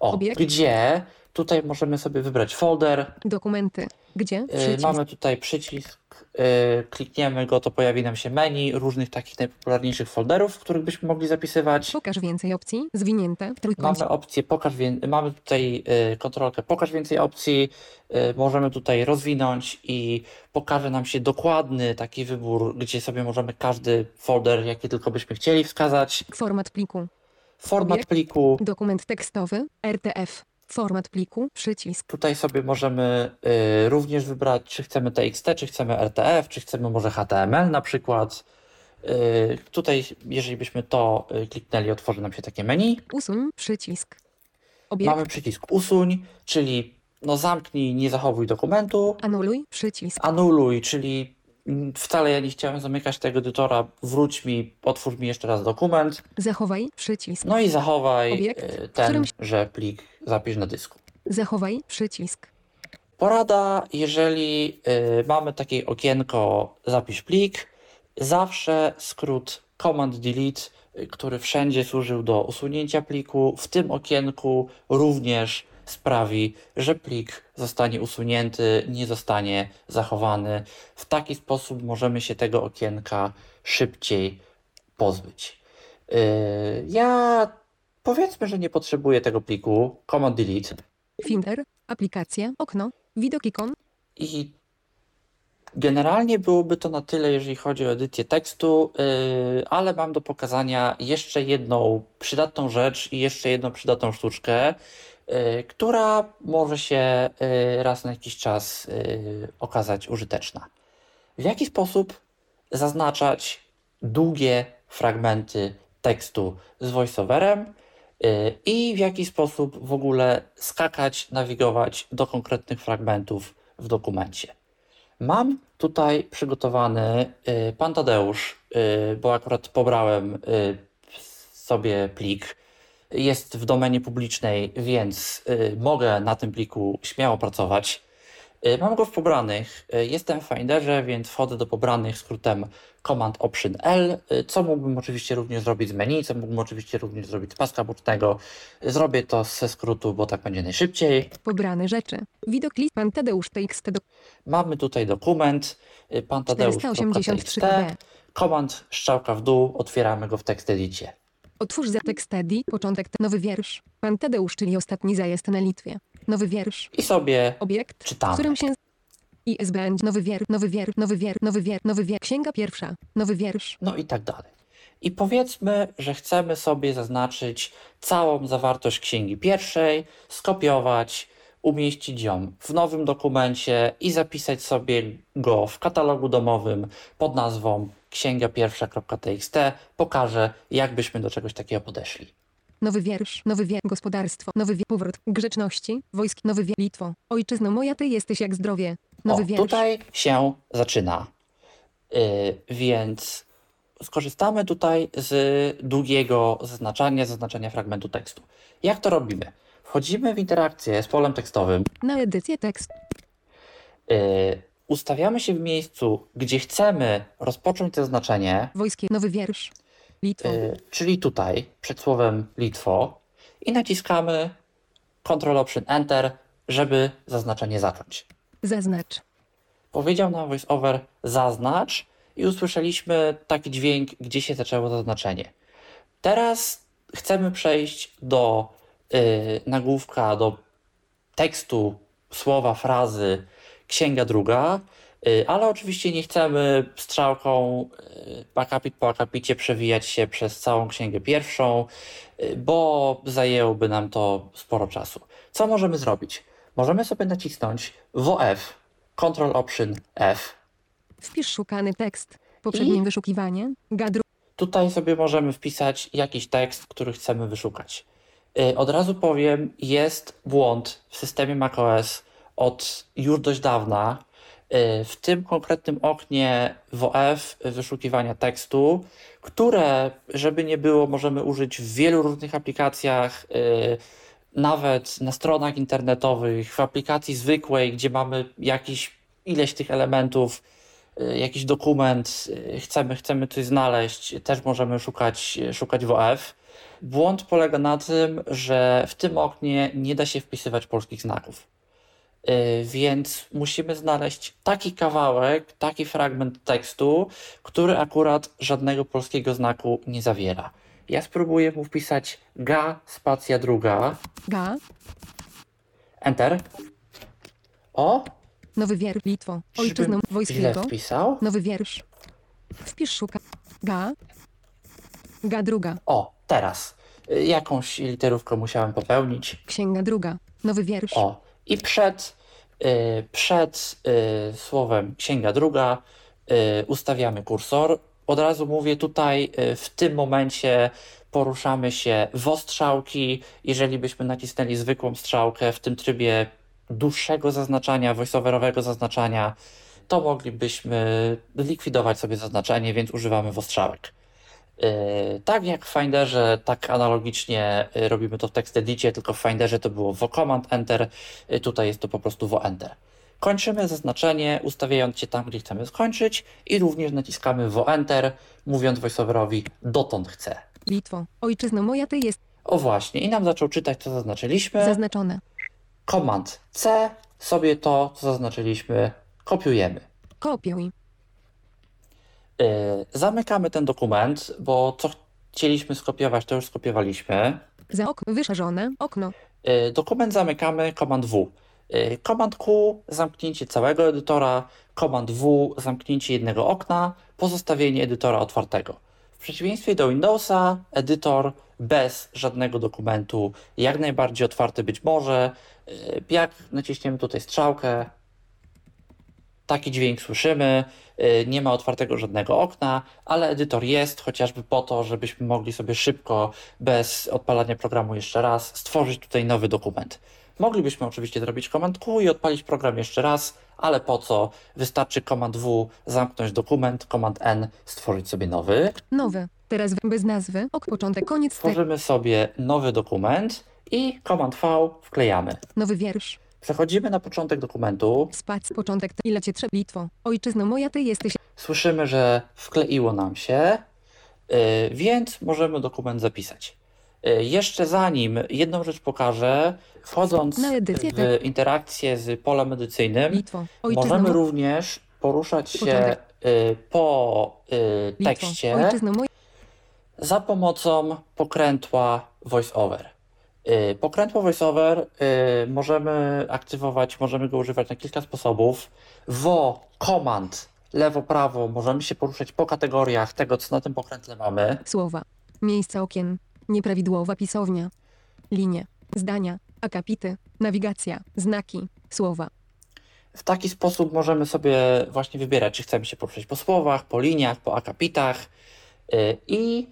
O, Obiekt. gdzie? Tutaj możemy sobie wybrać folder. Dokumenty. Gdzie? Yy, Przycisk. Mamy tutaj przycisk, yy, klikniemy go, to pojawi nam się menu różnych takich najpopularniejszych folderów, w których byśmy mogli zapisywać. Pokaż więcej opcji. Zwinięte. Trójkąt. Mamy opcję pokaż mamy tutaj y, kontrolkę pokaż więcej opcji. Y, możemy tutaj rozwinąć i pokaże nam się dokładny taki wybór, gdzie sobie możemy każdy folder, jaki tylko byśmy chcieli wskazać. Format pliku. Format Obiekt. pliku. Dokument tekstowy. RTF. Format pliku. Przycisk. Tutaj sobie możemy y, również wybrać, czy chcemy TXT, czy chcemy RTF, czy chcemy może HTML na przykład. Y, tutaj, jeżeli byśmy to y, kliknęli, otworzy nam się takie menu. Usuń. Przycisk. Obiekt. Mamy przycisk usuń, czyli no zamknij, nie zachowuj dokumentu. Anuluj. Przycisk. Anuluj, czyli wcale ja nie chciałem zamykać tego edytora, wróć mi, otwórz mi jeszcze raz dokument, Zachowaj. Przycisk. no i zachowaj Obiekt, w ten, którym- że plik zapisz na dysku. Zachowaj. Przycisk. Porada, jeżeli y, mamy takie okienko zapisz plik, zawsze skrót Command Delete, y, który wszędzie służył do usunięcia pliku, w tym okienku również sprawi, że plik zostanie usunięty, nie zostanie zachowany. W taki sposób możemy się tego okienka szybciej pozbyć. Y, ja powiedzmy, że nie potrzebuję tego pliku Command Delete. Finder. Aplikacja. Okno. Widok ikon. I generalnie byłoby to na tyle, jeżeli chodzi o edycję tekstu, yy, ale mam do pokazania jeszcze jedną przydatną rzecz i jeszcze jedną przydatną sztuczkę, yy, która może się yy, raz na jakiś czas yy, okazać użyteczna. W jaki sposób zaznaczać długie fragmenty tekstu z voiceoverem i w jaki sposób w ogóle skakać, nawigować do konkretnych fragmentów w dokumencie. Mam tutaj przygotowany y, pan Tadeusz, y, bo akurat pobrałem y, sobie plik. Jest w domenie publicznej, więc y, mogę na tym pliku śmiało pracować. Y, Mam go w pobranych. Y, Jestem w Finderze, więc wchodzę do pobranych skrótem Command Option L, co mógłbym oczywiście również zrobić z menu, co mógłbym oczywiście również zrobić z paska bocznego. Zrobię to ze skrótu, bo tak będzie najszybciej. Pobrane rzeczy. Widok list. Pan Tadeusz TXT. Do... Mamy tutaj dokument, pan Tadeusz 483 TXT, KB. komand strzałka w dół, otwieramy go w tekstedicie. Otwórz za tekst edi. Początek. Nowy wiersz. Pan Tadeusz, czyli ostatni zajazd na Litwie. Nowy wiersz. I sobie Obiekt. czytamy. którym się ISBN, nowy wiersz, nowy wiersz, nowy wiersz, nowy wiersz, nowy wiersz, księga pierwsza, nowy wiersz, No i tak dalej. I powiedzmy, że chcemy sobie zaznaczyć całą zawartość księgi pierwszej, skopiować, umieścić ją w nowym dokumencie i zapisać sobie go w katalogu domowym pod nazwą księga pierwsza.txt. Pokażę, jak byśmy do czegoś takiego podeszli. nowy wiersz, nowy wiersz, gospodarstwo, nowy wiersz, powrót, grzeczności, wojsk, nowy wiersz, Litwo, ojczyzno moja, ty jesteś jak zdrowie, nowy o, wiersz, tutaj się zaczyna. Yy, więc skorzystamy tutaj z długiego zaznaczania, zaznaczenia fragmentu tekstu. Jak to robimy? Wchodzimy w interakcję z polem tekstowym, na edycję tekst, yy, ustawiamy się w miejscu, gdzie chcemy rozpocząć to zaznaczenie, wojskie, nowy wiersz, Litwo, yy, czyli tutaj przed słowem Litwo i naciskamy Ctrl Option Enter, żeby zaznaczenie zacząć. zaznacz, Powiedział nam voiceover zaznacz i usłyszeliśmy taki dźwięk, gdzie się zaczęło zaznaczenie. Teraz chcemy przejść do y, nagłówka, do tekstu, słowa, frazy, księga druga, y, ale oczywiście nie chcemy strzałką y, akapit po akapicie przewijać się przez całą księgę pierwszą, y, bo zajęłoby nam to sporo czasu. Co możemy zrobić? Możemy sobie nacisnąć WF, Ctrl Option F. wpisz szukany tekst, poprzednie I? wyszukiwanie, gadru, Tutaj sobie możemy wpisać jakiś tekst, który chcemy wyszukać. Od razu powiem, jest błąd w systemie macOS od już dość dawna. Y, W tym konkretnym oknie WF wyszukiwania tekstu, które, żeby nie było, możemy użyć w wielu różnych aplikacjach, y, nawet na stronach internetowych, w aplikacji zwykłej, gdzie mamy jakiś ileś tych elementów, y, jakiś dokument, y, chcemy, chcemy coś znaleźć, też możemy szukać, szukać WF. Błąd polega na tym, że w tym oknie nie da się wpisywać polskich znaków. Yy, Więc musimy znaleźć taki kawałek, taki fragment tekstu, który akurat żadnego polskiego znaku nie zawiera. Ja spróbuję mu wpisać ga, spacja druga, Ga. enter. O, Nowy wiersz. Litwo. Ojczyzną wojskiego. wpisał. Nowy wiersz. Wpisz szuka. Ga. Ga druga. O, teraz. Y, Jakąś literówkę musiałem popełnić. Księga druga. Nowy wiersz. O, i przed, y, przed y, słowem księga druga y, ustawiamy kursor. Od razu mówię tutaj, w tym momencie poruszamy się w ostrzałki. Jeżeli byśmy nacisnęli zwykłą strzałkę w tym trybie dłuższego zaznaczania, voiceoverowego zaznaczania, to moglibyśmy likwidować sobie zaznaczenie, więc używamy wostrzałek. Yy, Tak jak w Finderze, tak analogicznie yy, robimy to w TextEdicie, tylko w Finderze to było vo command enter, yy, tutaj jest to po prostu vo enter. Kończymy zaznaczenie, ustawiając się tam, gdzie chcemy skończyć i również naciskamy vo enter, mówiąc voiceoverowi dotąd chcę. Litwo. Ojczyzno moja ty jest O właśnie, i nam zaczął czytać, co zaznaczyliśmy. zaznaczone. Command C, sobie to, co zaznaczyliśmy, kopiujemy. Kopiuj. Yy, Zamykamy ten dokument, bo co chcieliśmy skopiować, to już skopiowaliśmy. Za okno wyszerzone. Okno. Y, Dokument zamykamy Command W. Y, Command Q zamknięcie całego edytora, Command W zamknięcie jednego okna, pozostawienie edytora otwartego. W przeciwieństwie do Windowsa, edytor bez żadnego dokumentu jak najbardziej otwarty być może. Jak naciśniemy tutaj strzałkę, taki dźwięk słyszymy, y, nie ma otwartego żadnego okna, ale edytor jest chociażby po to, żebyśmy mogli sobie szybko, bez odpalania programu jeszcze raz, stworzyć tutaj nowy dokument. Moglibyśmy oczywiście zrobić Command Q i odpalić program jeszcze raz, ale po co? Wystarczy Command W, zamknąć dokument, Command N, stworzyć sobie nowy. Nowy. Teraz bez nazwy. Ok początek koniec tekstu. Tworzymy sobie nowy dokument i Command V wklejamy. Nowy wiersz. Przechodzimy na początek dokumentu. Spac początek. Ile cię trzeba. Litwo. Ojczyzno moja ty jesteś. Słyszymy, że wkleiło nam się, yy, więc możemy dokument zapisać. Yy, Jeszcze zanim jedną rzecz pokażę, wchodząc w interakcję z polem edycyjnym, Litwo. Ojczyzno możemy mo- również poruszać się yy, po yy, Litwo. tekście Ojczyzno moja. za pomocą pokrętła VoiceOver. Yy, Pokrętło VoiceOver yy, możemy aktywować, możemy go używać na kilka sposobów. Vo, command, lewo, prawo, możemy się poruszać po kategoriach tego, co na tym pokrętle mamy. Słowa. Miejsca okien. Nieprawidłowa pisownia. Linie. Zdania. Akapity. Nawigacja. Znaki. Słowa. W taki sposób możemy sobie właśnie wybierać, czy chcemy się poruszać po słowach, po liniach, po akapitach yy, i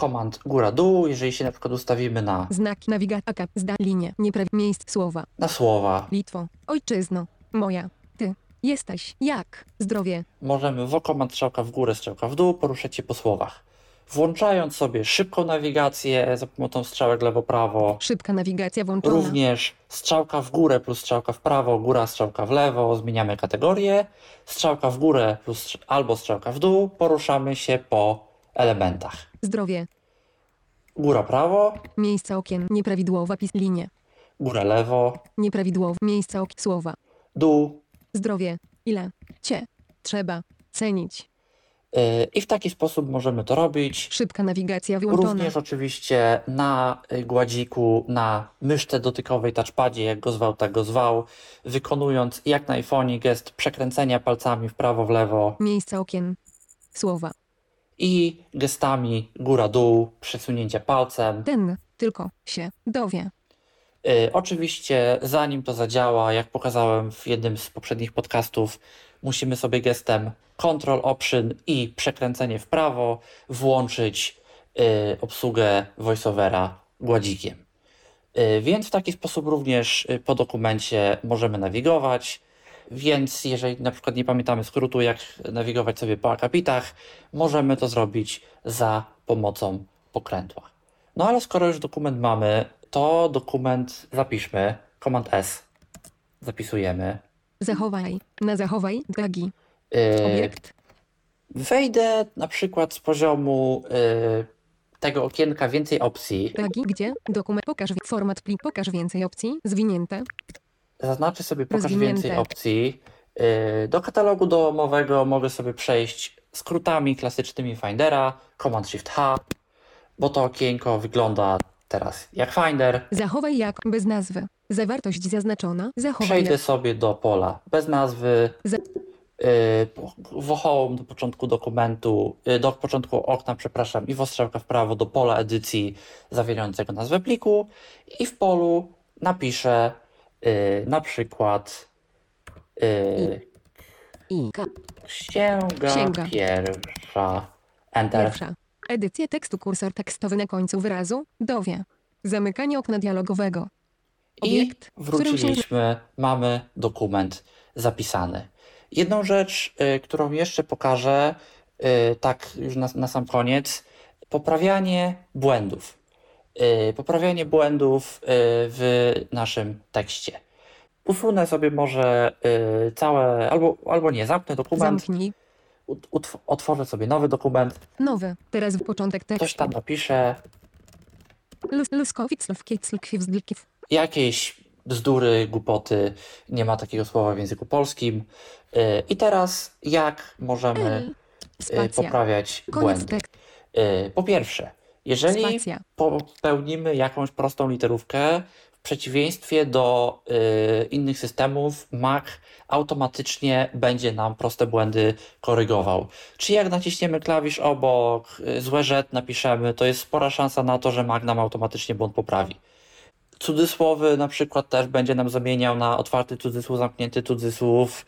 command góra-dół, jeżeli się na przykład ustawimy na, Znaki. Nawigacja. Zda. Linie. Nieprawi. Miejsc. Słowa. na słowa, Litwo. Ojczyzno. Moja. Ty. Jesteś. Jak. Zdrowie. możemy w strzałka w górę, strzałka w dół, poruszać się po słowach. Włączając sobie szybką nawigację za pomocą strzałek lewo-prawo, Szybka nawigacja włączona. również strzałka w górę plus strzałka w prawo, góra, strzałka w lewo, zmieniamy kategorię, strzałka w górę plus albo strzałka w dół, poruszamy się po elementach. Zdrowie. Góra prawo, Miejsca okien. Nieprawidłowa pis. Linie. góra lewo, Nieprawidłowe. Miejsca okien. Słowa. dół. Zdrowie. Ile. Cię. Trzeba. Cenić. Yy, I w taki sposób możemy to robić. Szybka nawigacja wyłączona. Również oczywiście na y, gładziku, na myszce dotykowej, touchpadzie, jak go zwał, tak go zwał, wykonując jak na iPhone'ie gest przekręcenia palcami w prawo, w lewo Miejsca okien. Słowa. I gestami góra-dół, przesunięcia palcem. Ten. Tylko. Się. Dowie. Y, oczywiście, zanim to zadziała, jak pokazałem w jednym z poprzednich podcastów, musimy sobie gestem Control Option i przekręcenie w prawo włączyć y, obsługę voiceovera gładzikiem. Y, więc w taki sposób również po dokumencie możemy nawigować. Więc jeżeli na przykład nie pamiętamy skrótu, jak nawigować sobie po akapitach, możemy to zrobić za pomocą pokrętła. No ale skoro już dokument mamy, to dokument zapiszmy. Command S. Zapisujemy. Zachowaj. Na zachowaj. Gagi. Yy, Obiekt. wejdę na przykład z poziomu yy, tego okienka więcej opcji, Tagi gdzie? Dokument. Pokaż format plik. Pokaż więcej opcji. Zwinięte. Zaznaczę sobie pokaż Rozwinięte. więcej opcji. Yy, Do katalogu domowego mogę sobie przejść skrótami klasycznymi Findera, Command Shift H, bo to okienko wygląda teraz jak Finder. Zachowaj jak bez nazwy. Zawartość zaznaczona. Zachowaj Przejdę jak. sobie do pola bez nazwy, Za- yy, po- w home do początku dokumentu, yy, do początku okna, przepraszam, i w strzałka w prawo do pola edycji zawierającego nazwę pliku i w polu napiszę yy, na przykład yy, I. K. księga, Księga. pierwsza, enter. Pierwsza. Edycja tekstu. Kursor tekstowy na końcu wyrazu. Dowie. Zamykanie okna dialogowego. Obiekt, I w którym się- wróciliśmy, mamy dokument zapisany. Jedną rzecz, y, którą jeszcze pokażę, y, tak już na, na sam koniec, poprawianie błędów. Y, poprawianie błędów y, w naszym tekście. Usunę sobie może y, całe, albo, albo nie, zamknę dokument, Zamknij. utw- otworzę sobie nowy dokument, Nowy. Teraz w początek coś tekstu. tam napiszę, jakieś bzdury, głupoty, nie ma takiego słowa w języku polskim. I teraz jak możemy poprawiać błędy? Po pierwsze, jeżeli Spacja. popełnimy jakąś prostą literówkę, w przeciwieństwie do y, innych systemów, Mac automatycznie będzie nam proste błędy korygował. Czy jak naciśniemy klawisz obok, y, złe rzecz napiszemy, to jest spora szansa na to, że Mac nam automatycznie błąd poprawi. Cudzysłowy na przykład też będzie nam zamieniał na otwarty cudzysłów, zamknięty cudzysłów.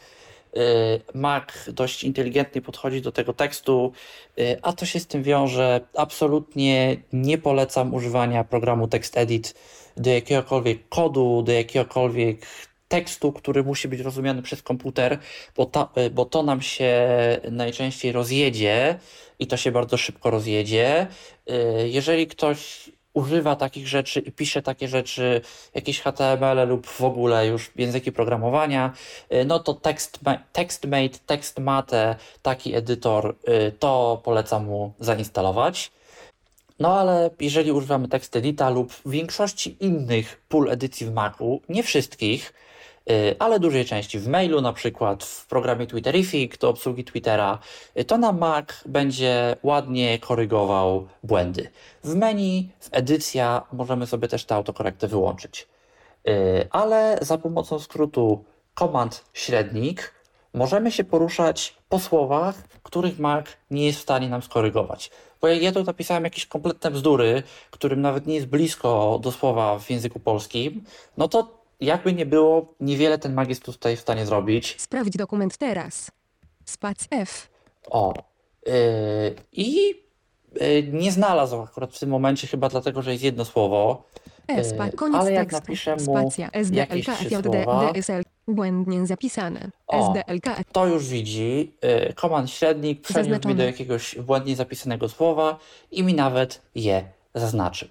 Y, Mac dość inteligentnie podchodzi do tego tekstu, y, a to się z tym wiąże. Absolutnie nie polecam używania programu TextEdit do jakiegokolwiek kodu, do jakiegokolwiek tekstu, który musi być rozumiany przez komputer, bo, ta, y, bo to nam się najczęściej rozjedzie i to się bardzo szybko rozjedzie. Jeżeli ktoś używa takich rzeczy i pisze takie rzeczy, jakieś HTML lub w ogóle już języki programowania, y, no to TextMate, TextMate, taki edytor, y, to polecam mu zainstalować. No ale jeżeli używamy TextEdita lub większości innych pól edycji w Macu, nie wszystkich, ale dużej części w mailu, na przykład w programie Twitterific do obsługi Twittera, y, to na Mac będzie ładnie korygował błędy. W menu, w edycja możemy sobie też tę autokorektę wyłączyć. Y, Ale za pomocą skrótu komand średnik możemy się poruszać po słowach, których Mac nie jest w stanie nam skorygować. Bo ja tu napisałem jakieś kompletne bzdury, którym nawet nie jest blisko do słowa w języku polskim, no to jakby nie było, niewiele ten Mac jest tutaj w stanie zrobić. Sprawdź dokument teraz. Spac F. O. Yy, I yy, nie znalazł akurat w tym momencie, chyba dlatego, że jest jedno słowo. E, spa, Yy, koniec ale jak tekstu. napiszę mu Spacja. jakieś SDLK trzy słowa. DSL. Błędnie zapisane. O. SDLK To już widzi. Yy, komand średnik przeniósł mi do jakiegoś błędnie zapisanego słowa i mi nawet je zaznaczył.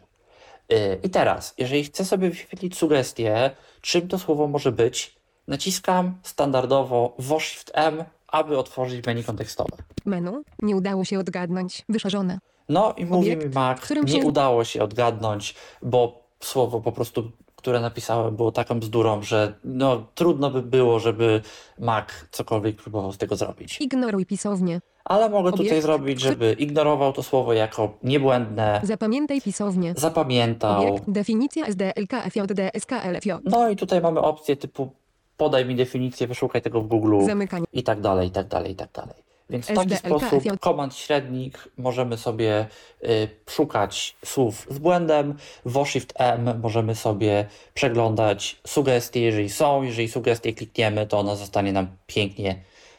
Yy, I teraz, jeżeli chcę sobie wyświetlić sugestię, czym to słowo może być, naciskam standardowo Shift M, aby otworzyć menu kontekstowe. menu. Nie udało się odgadnąć. Wyszarzone. No i mówi mi Mac, nie się- udało się odgadnąć, bo słowo po prostu, które napisałem, było taką bzdurą, że no, trudno by było, żeby Mac cokolwiek próbował z tego zrobić. Ignoruj pisownię. Ale mogę tutaj Obiekt, zrobić, który- żeby ignorował to słowo jako niebłędne, Zapamiętaj pisownię. zapamiętał. Obiekt. Definicja SDLK FJD SKLFJ. No i tutaj mamy opcję typu podaj mi definicję, wyszukaj tego w Google Zamykanie. i tak dalej, i tak dalej, i tak dalej. Więc w taki sposób komand średnik możemy sobie y, szukać słów z błędem. W Shift M możemy sobie przeglądać sugestie, jeżeli są. Jeżeli sugestie klikniemy, to ona zostanie nam pięknie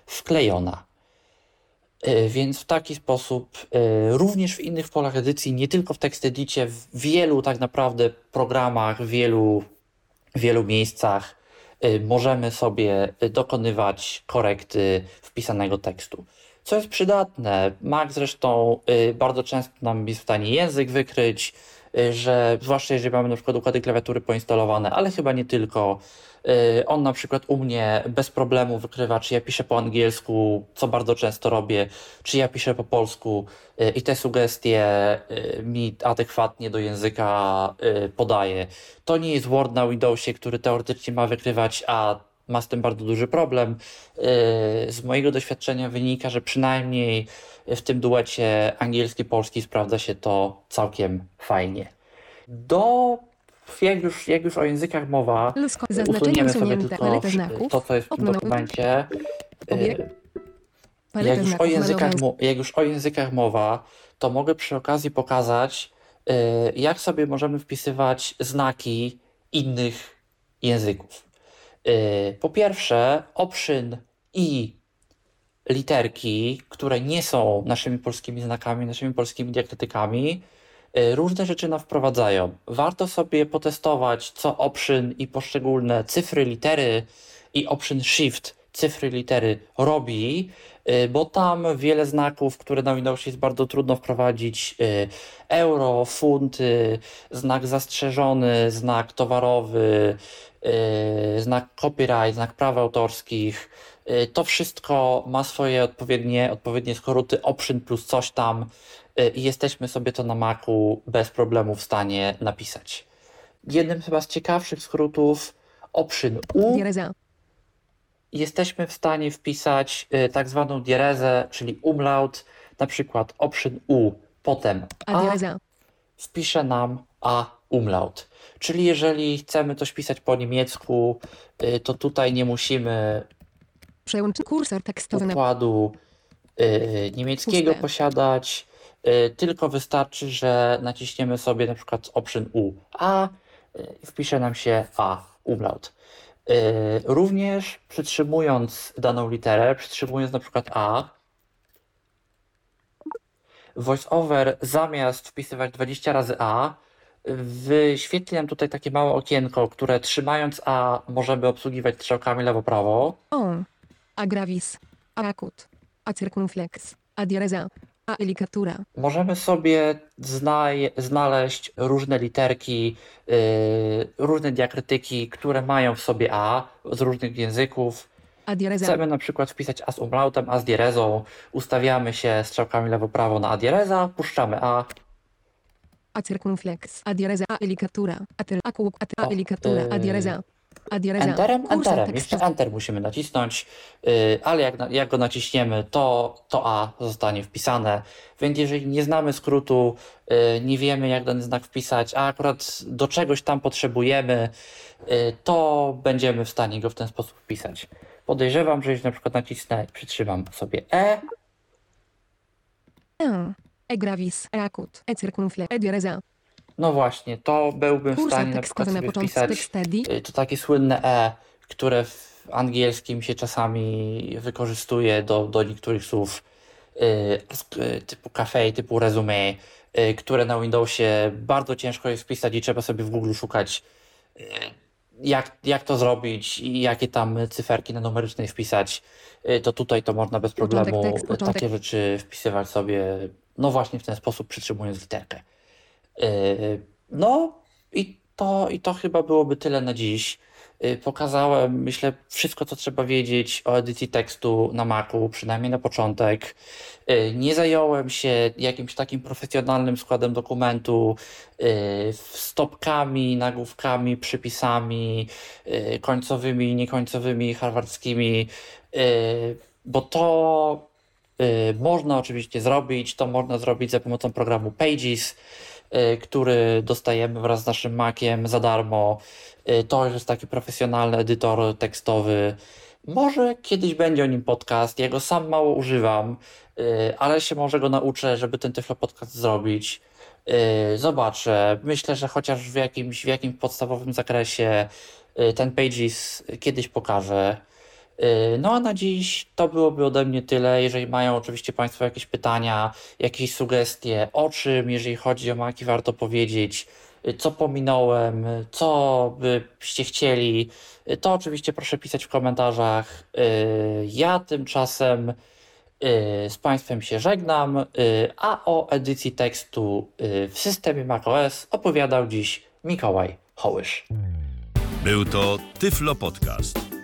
wklejona. Y, Więc w taki sposób, y, również w innych polach edycji, nie tylko w TextEdicie, w wielu tak naprawdę programach, w wielu, wielu miejscach y, możemy sobie dokonywać korekty wpisanego tekstu. Co jest przydatne. Mac zresztą bardzo często nam jest w stanie język wykryć, że zwłaszcza jeżeli mamy na przykład układy klawiatury poinstalowane, ale chyba nie tylko, On na przykład u mnie bez problemu wykrywa, czy ja piszę po angielsku, co bardzo często robię, czy ja piszę po polsku y, i te sugestie y, mi adekwatnie do języka y, podaje. To nie jest Word na Windowsie, który teoretycznie ma wykrywać, a ma z tym bardzo duży problem. Y, Z mojego doświadczenia wynika, że przynajmniej w tym duecie angielski-polski sprawdza się to całkiem fajnie. Do, jak już, jak już o językach mowa, Lusko. Usuniemy sobie tylko to, co jest w tym dokumencie. Y, Jak już, o językach, jak już o językach mowa, to mogę przy okazji pokazać, y, jak sobie możemy wpisywać znaki innych języków. Y, Po pierwsze, option i literki, które nie są naszymi polskimi znakami, naszymi polskimi diakrytykami, różne rzeczy nam wprowadzają. Warto sobie potestować, co option i poszczególne cyfry, litery i option shift, cyfry, litery robi, y, bo tam wiele znaków, które na Windowsie jest bardzo trudno wprowadzić, y, euro, funty, znak zastrzeżony, znak towarowy, znak copyright, znak praw autorskich. To wszystko ma swoje odpowiednie, odpowiednie skróty, option plus coś tam i jesteśmy sobie to na Macu bez problemu w stanie napisać. Jednym chyba z ciekawszych skrótów option U. Jesteśmy w stanie wpisać y, tak zwaną dierezę, czyli umlaut, na przykład option U, potem A wpisze nam A umlaut. Czyli jeżeli chcemy coś pisać po niemiecku, y, to tutaj nie musimy Przełącz kursor tekstowy układu niemieckiego posiadać, tylko wystarczy, że naciśniemy sobie na przykład option U, A y, wpisze nam się A, umlaut. Y, Również przytrzymując daną literę, przytrzymując na przykład A, VoiceOver zamiast wpisywać 20 razy A, wyświetli nam tutaj takie małe okienko, które trzymając A możemy obsługiwać strzałkami lewo-prawo. on. A gravis. A akut. A circumflex. A diereza. A elikatura. Możemy sobie znaleźć różne literki, yy, różne diakrytyki, które mają w sobie A z różnych języków. A diereza. Chcemy na przykład wpisać A z umlautem, A z dierezą. Ustawiamy się strzałkami lewo-prawo na A diereza, puszczamy A. A circumflex. A diereza. A elikatura. A tyl. A kółk. A, a elikatura. A Enterem, enterem. Jeszcze. Enter musimy nacisnąć, yy, ale jak, jak go naciśniemy, to, to A zostanie wpisane. Więc jeżeli nie znamy skrótu, yy, nie wiemy jak dany znak wpisać, a akurat do czegoś tam potrzebujemy, yy, to będziemy w stanie go w ten sposób wpisać. Podejrzewam, że jeśli na przykład nacisnę i przytrzymam sobie E, E. Gravis. E akut. E circumflex. E. no właśnie, to byłbym w Kursor stanie na przykład sobie wpisać Tekstedi. Y, To takie słynne E, które w angielskim się czasami wykorzystuje do, do niektórych słów y, y, typu cafe, typu resume, y, które na Windowsie bardzo ciężko jest wpisać i trzeba sobie w Google szukać jak, jak to zrobić i jakie tam cyferki na numerycznej wpisać, to tutaj to można bez Początek problemu tekst, początek. takie rzeczy wpisywać sobie, no właśnie w ten sposób przytrzymując literkę. Yy, No i to, i to chyba byłoby tyle na dziś. Yy, Pokazałem, myślę, wszystko, co trzeba wiedzieć o edycji tekstu na Macu, przynajmniej na początek. Yy, Nie zająłem się jakimś takim profesjonalnym składem dokumentu, stopkami, nagłówkami, przypisami, końcowymi niekońcowymi, harwardzkimi, yy, bo to można oczywiście zrobić. To można zrobić za pomocą programu Pages który dostajemy wraz z naszym Maciem za darmo. Y, To jest taki profesjonalny edytor tekstowy. Może kiedyś będzie o nim podcast. Ja go sam mało używam, y, ale się może go nauczę, żeby ten podcast zrobić. Y, Zobaczę. Myślę, że chociaż w jakimś, w jakimś podstawowym zakresie y, ten Pages kiedyś pokażę. Y, No a na dziś to byłoby ode mnie tyle. Jeżeli mają oczywiście Państwo jakieś pytania, jakieś sugestie, o czym, jeżeli chodzi o Maki, warto powiedzieć, y, co pominąłem, co byście chcieli, y, to oczywiście proszę pisać w komentarzach. Ja tymczasem z Państwem się żegnam, a o edycji tekstu w systemie macOS opowiadał dziś Mikołaj Hołysz. Był to Tyflo Podcast.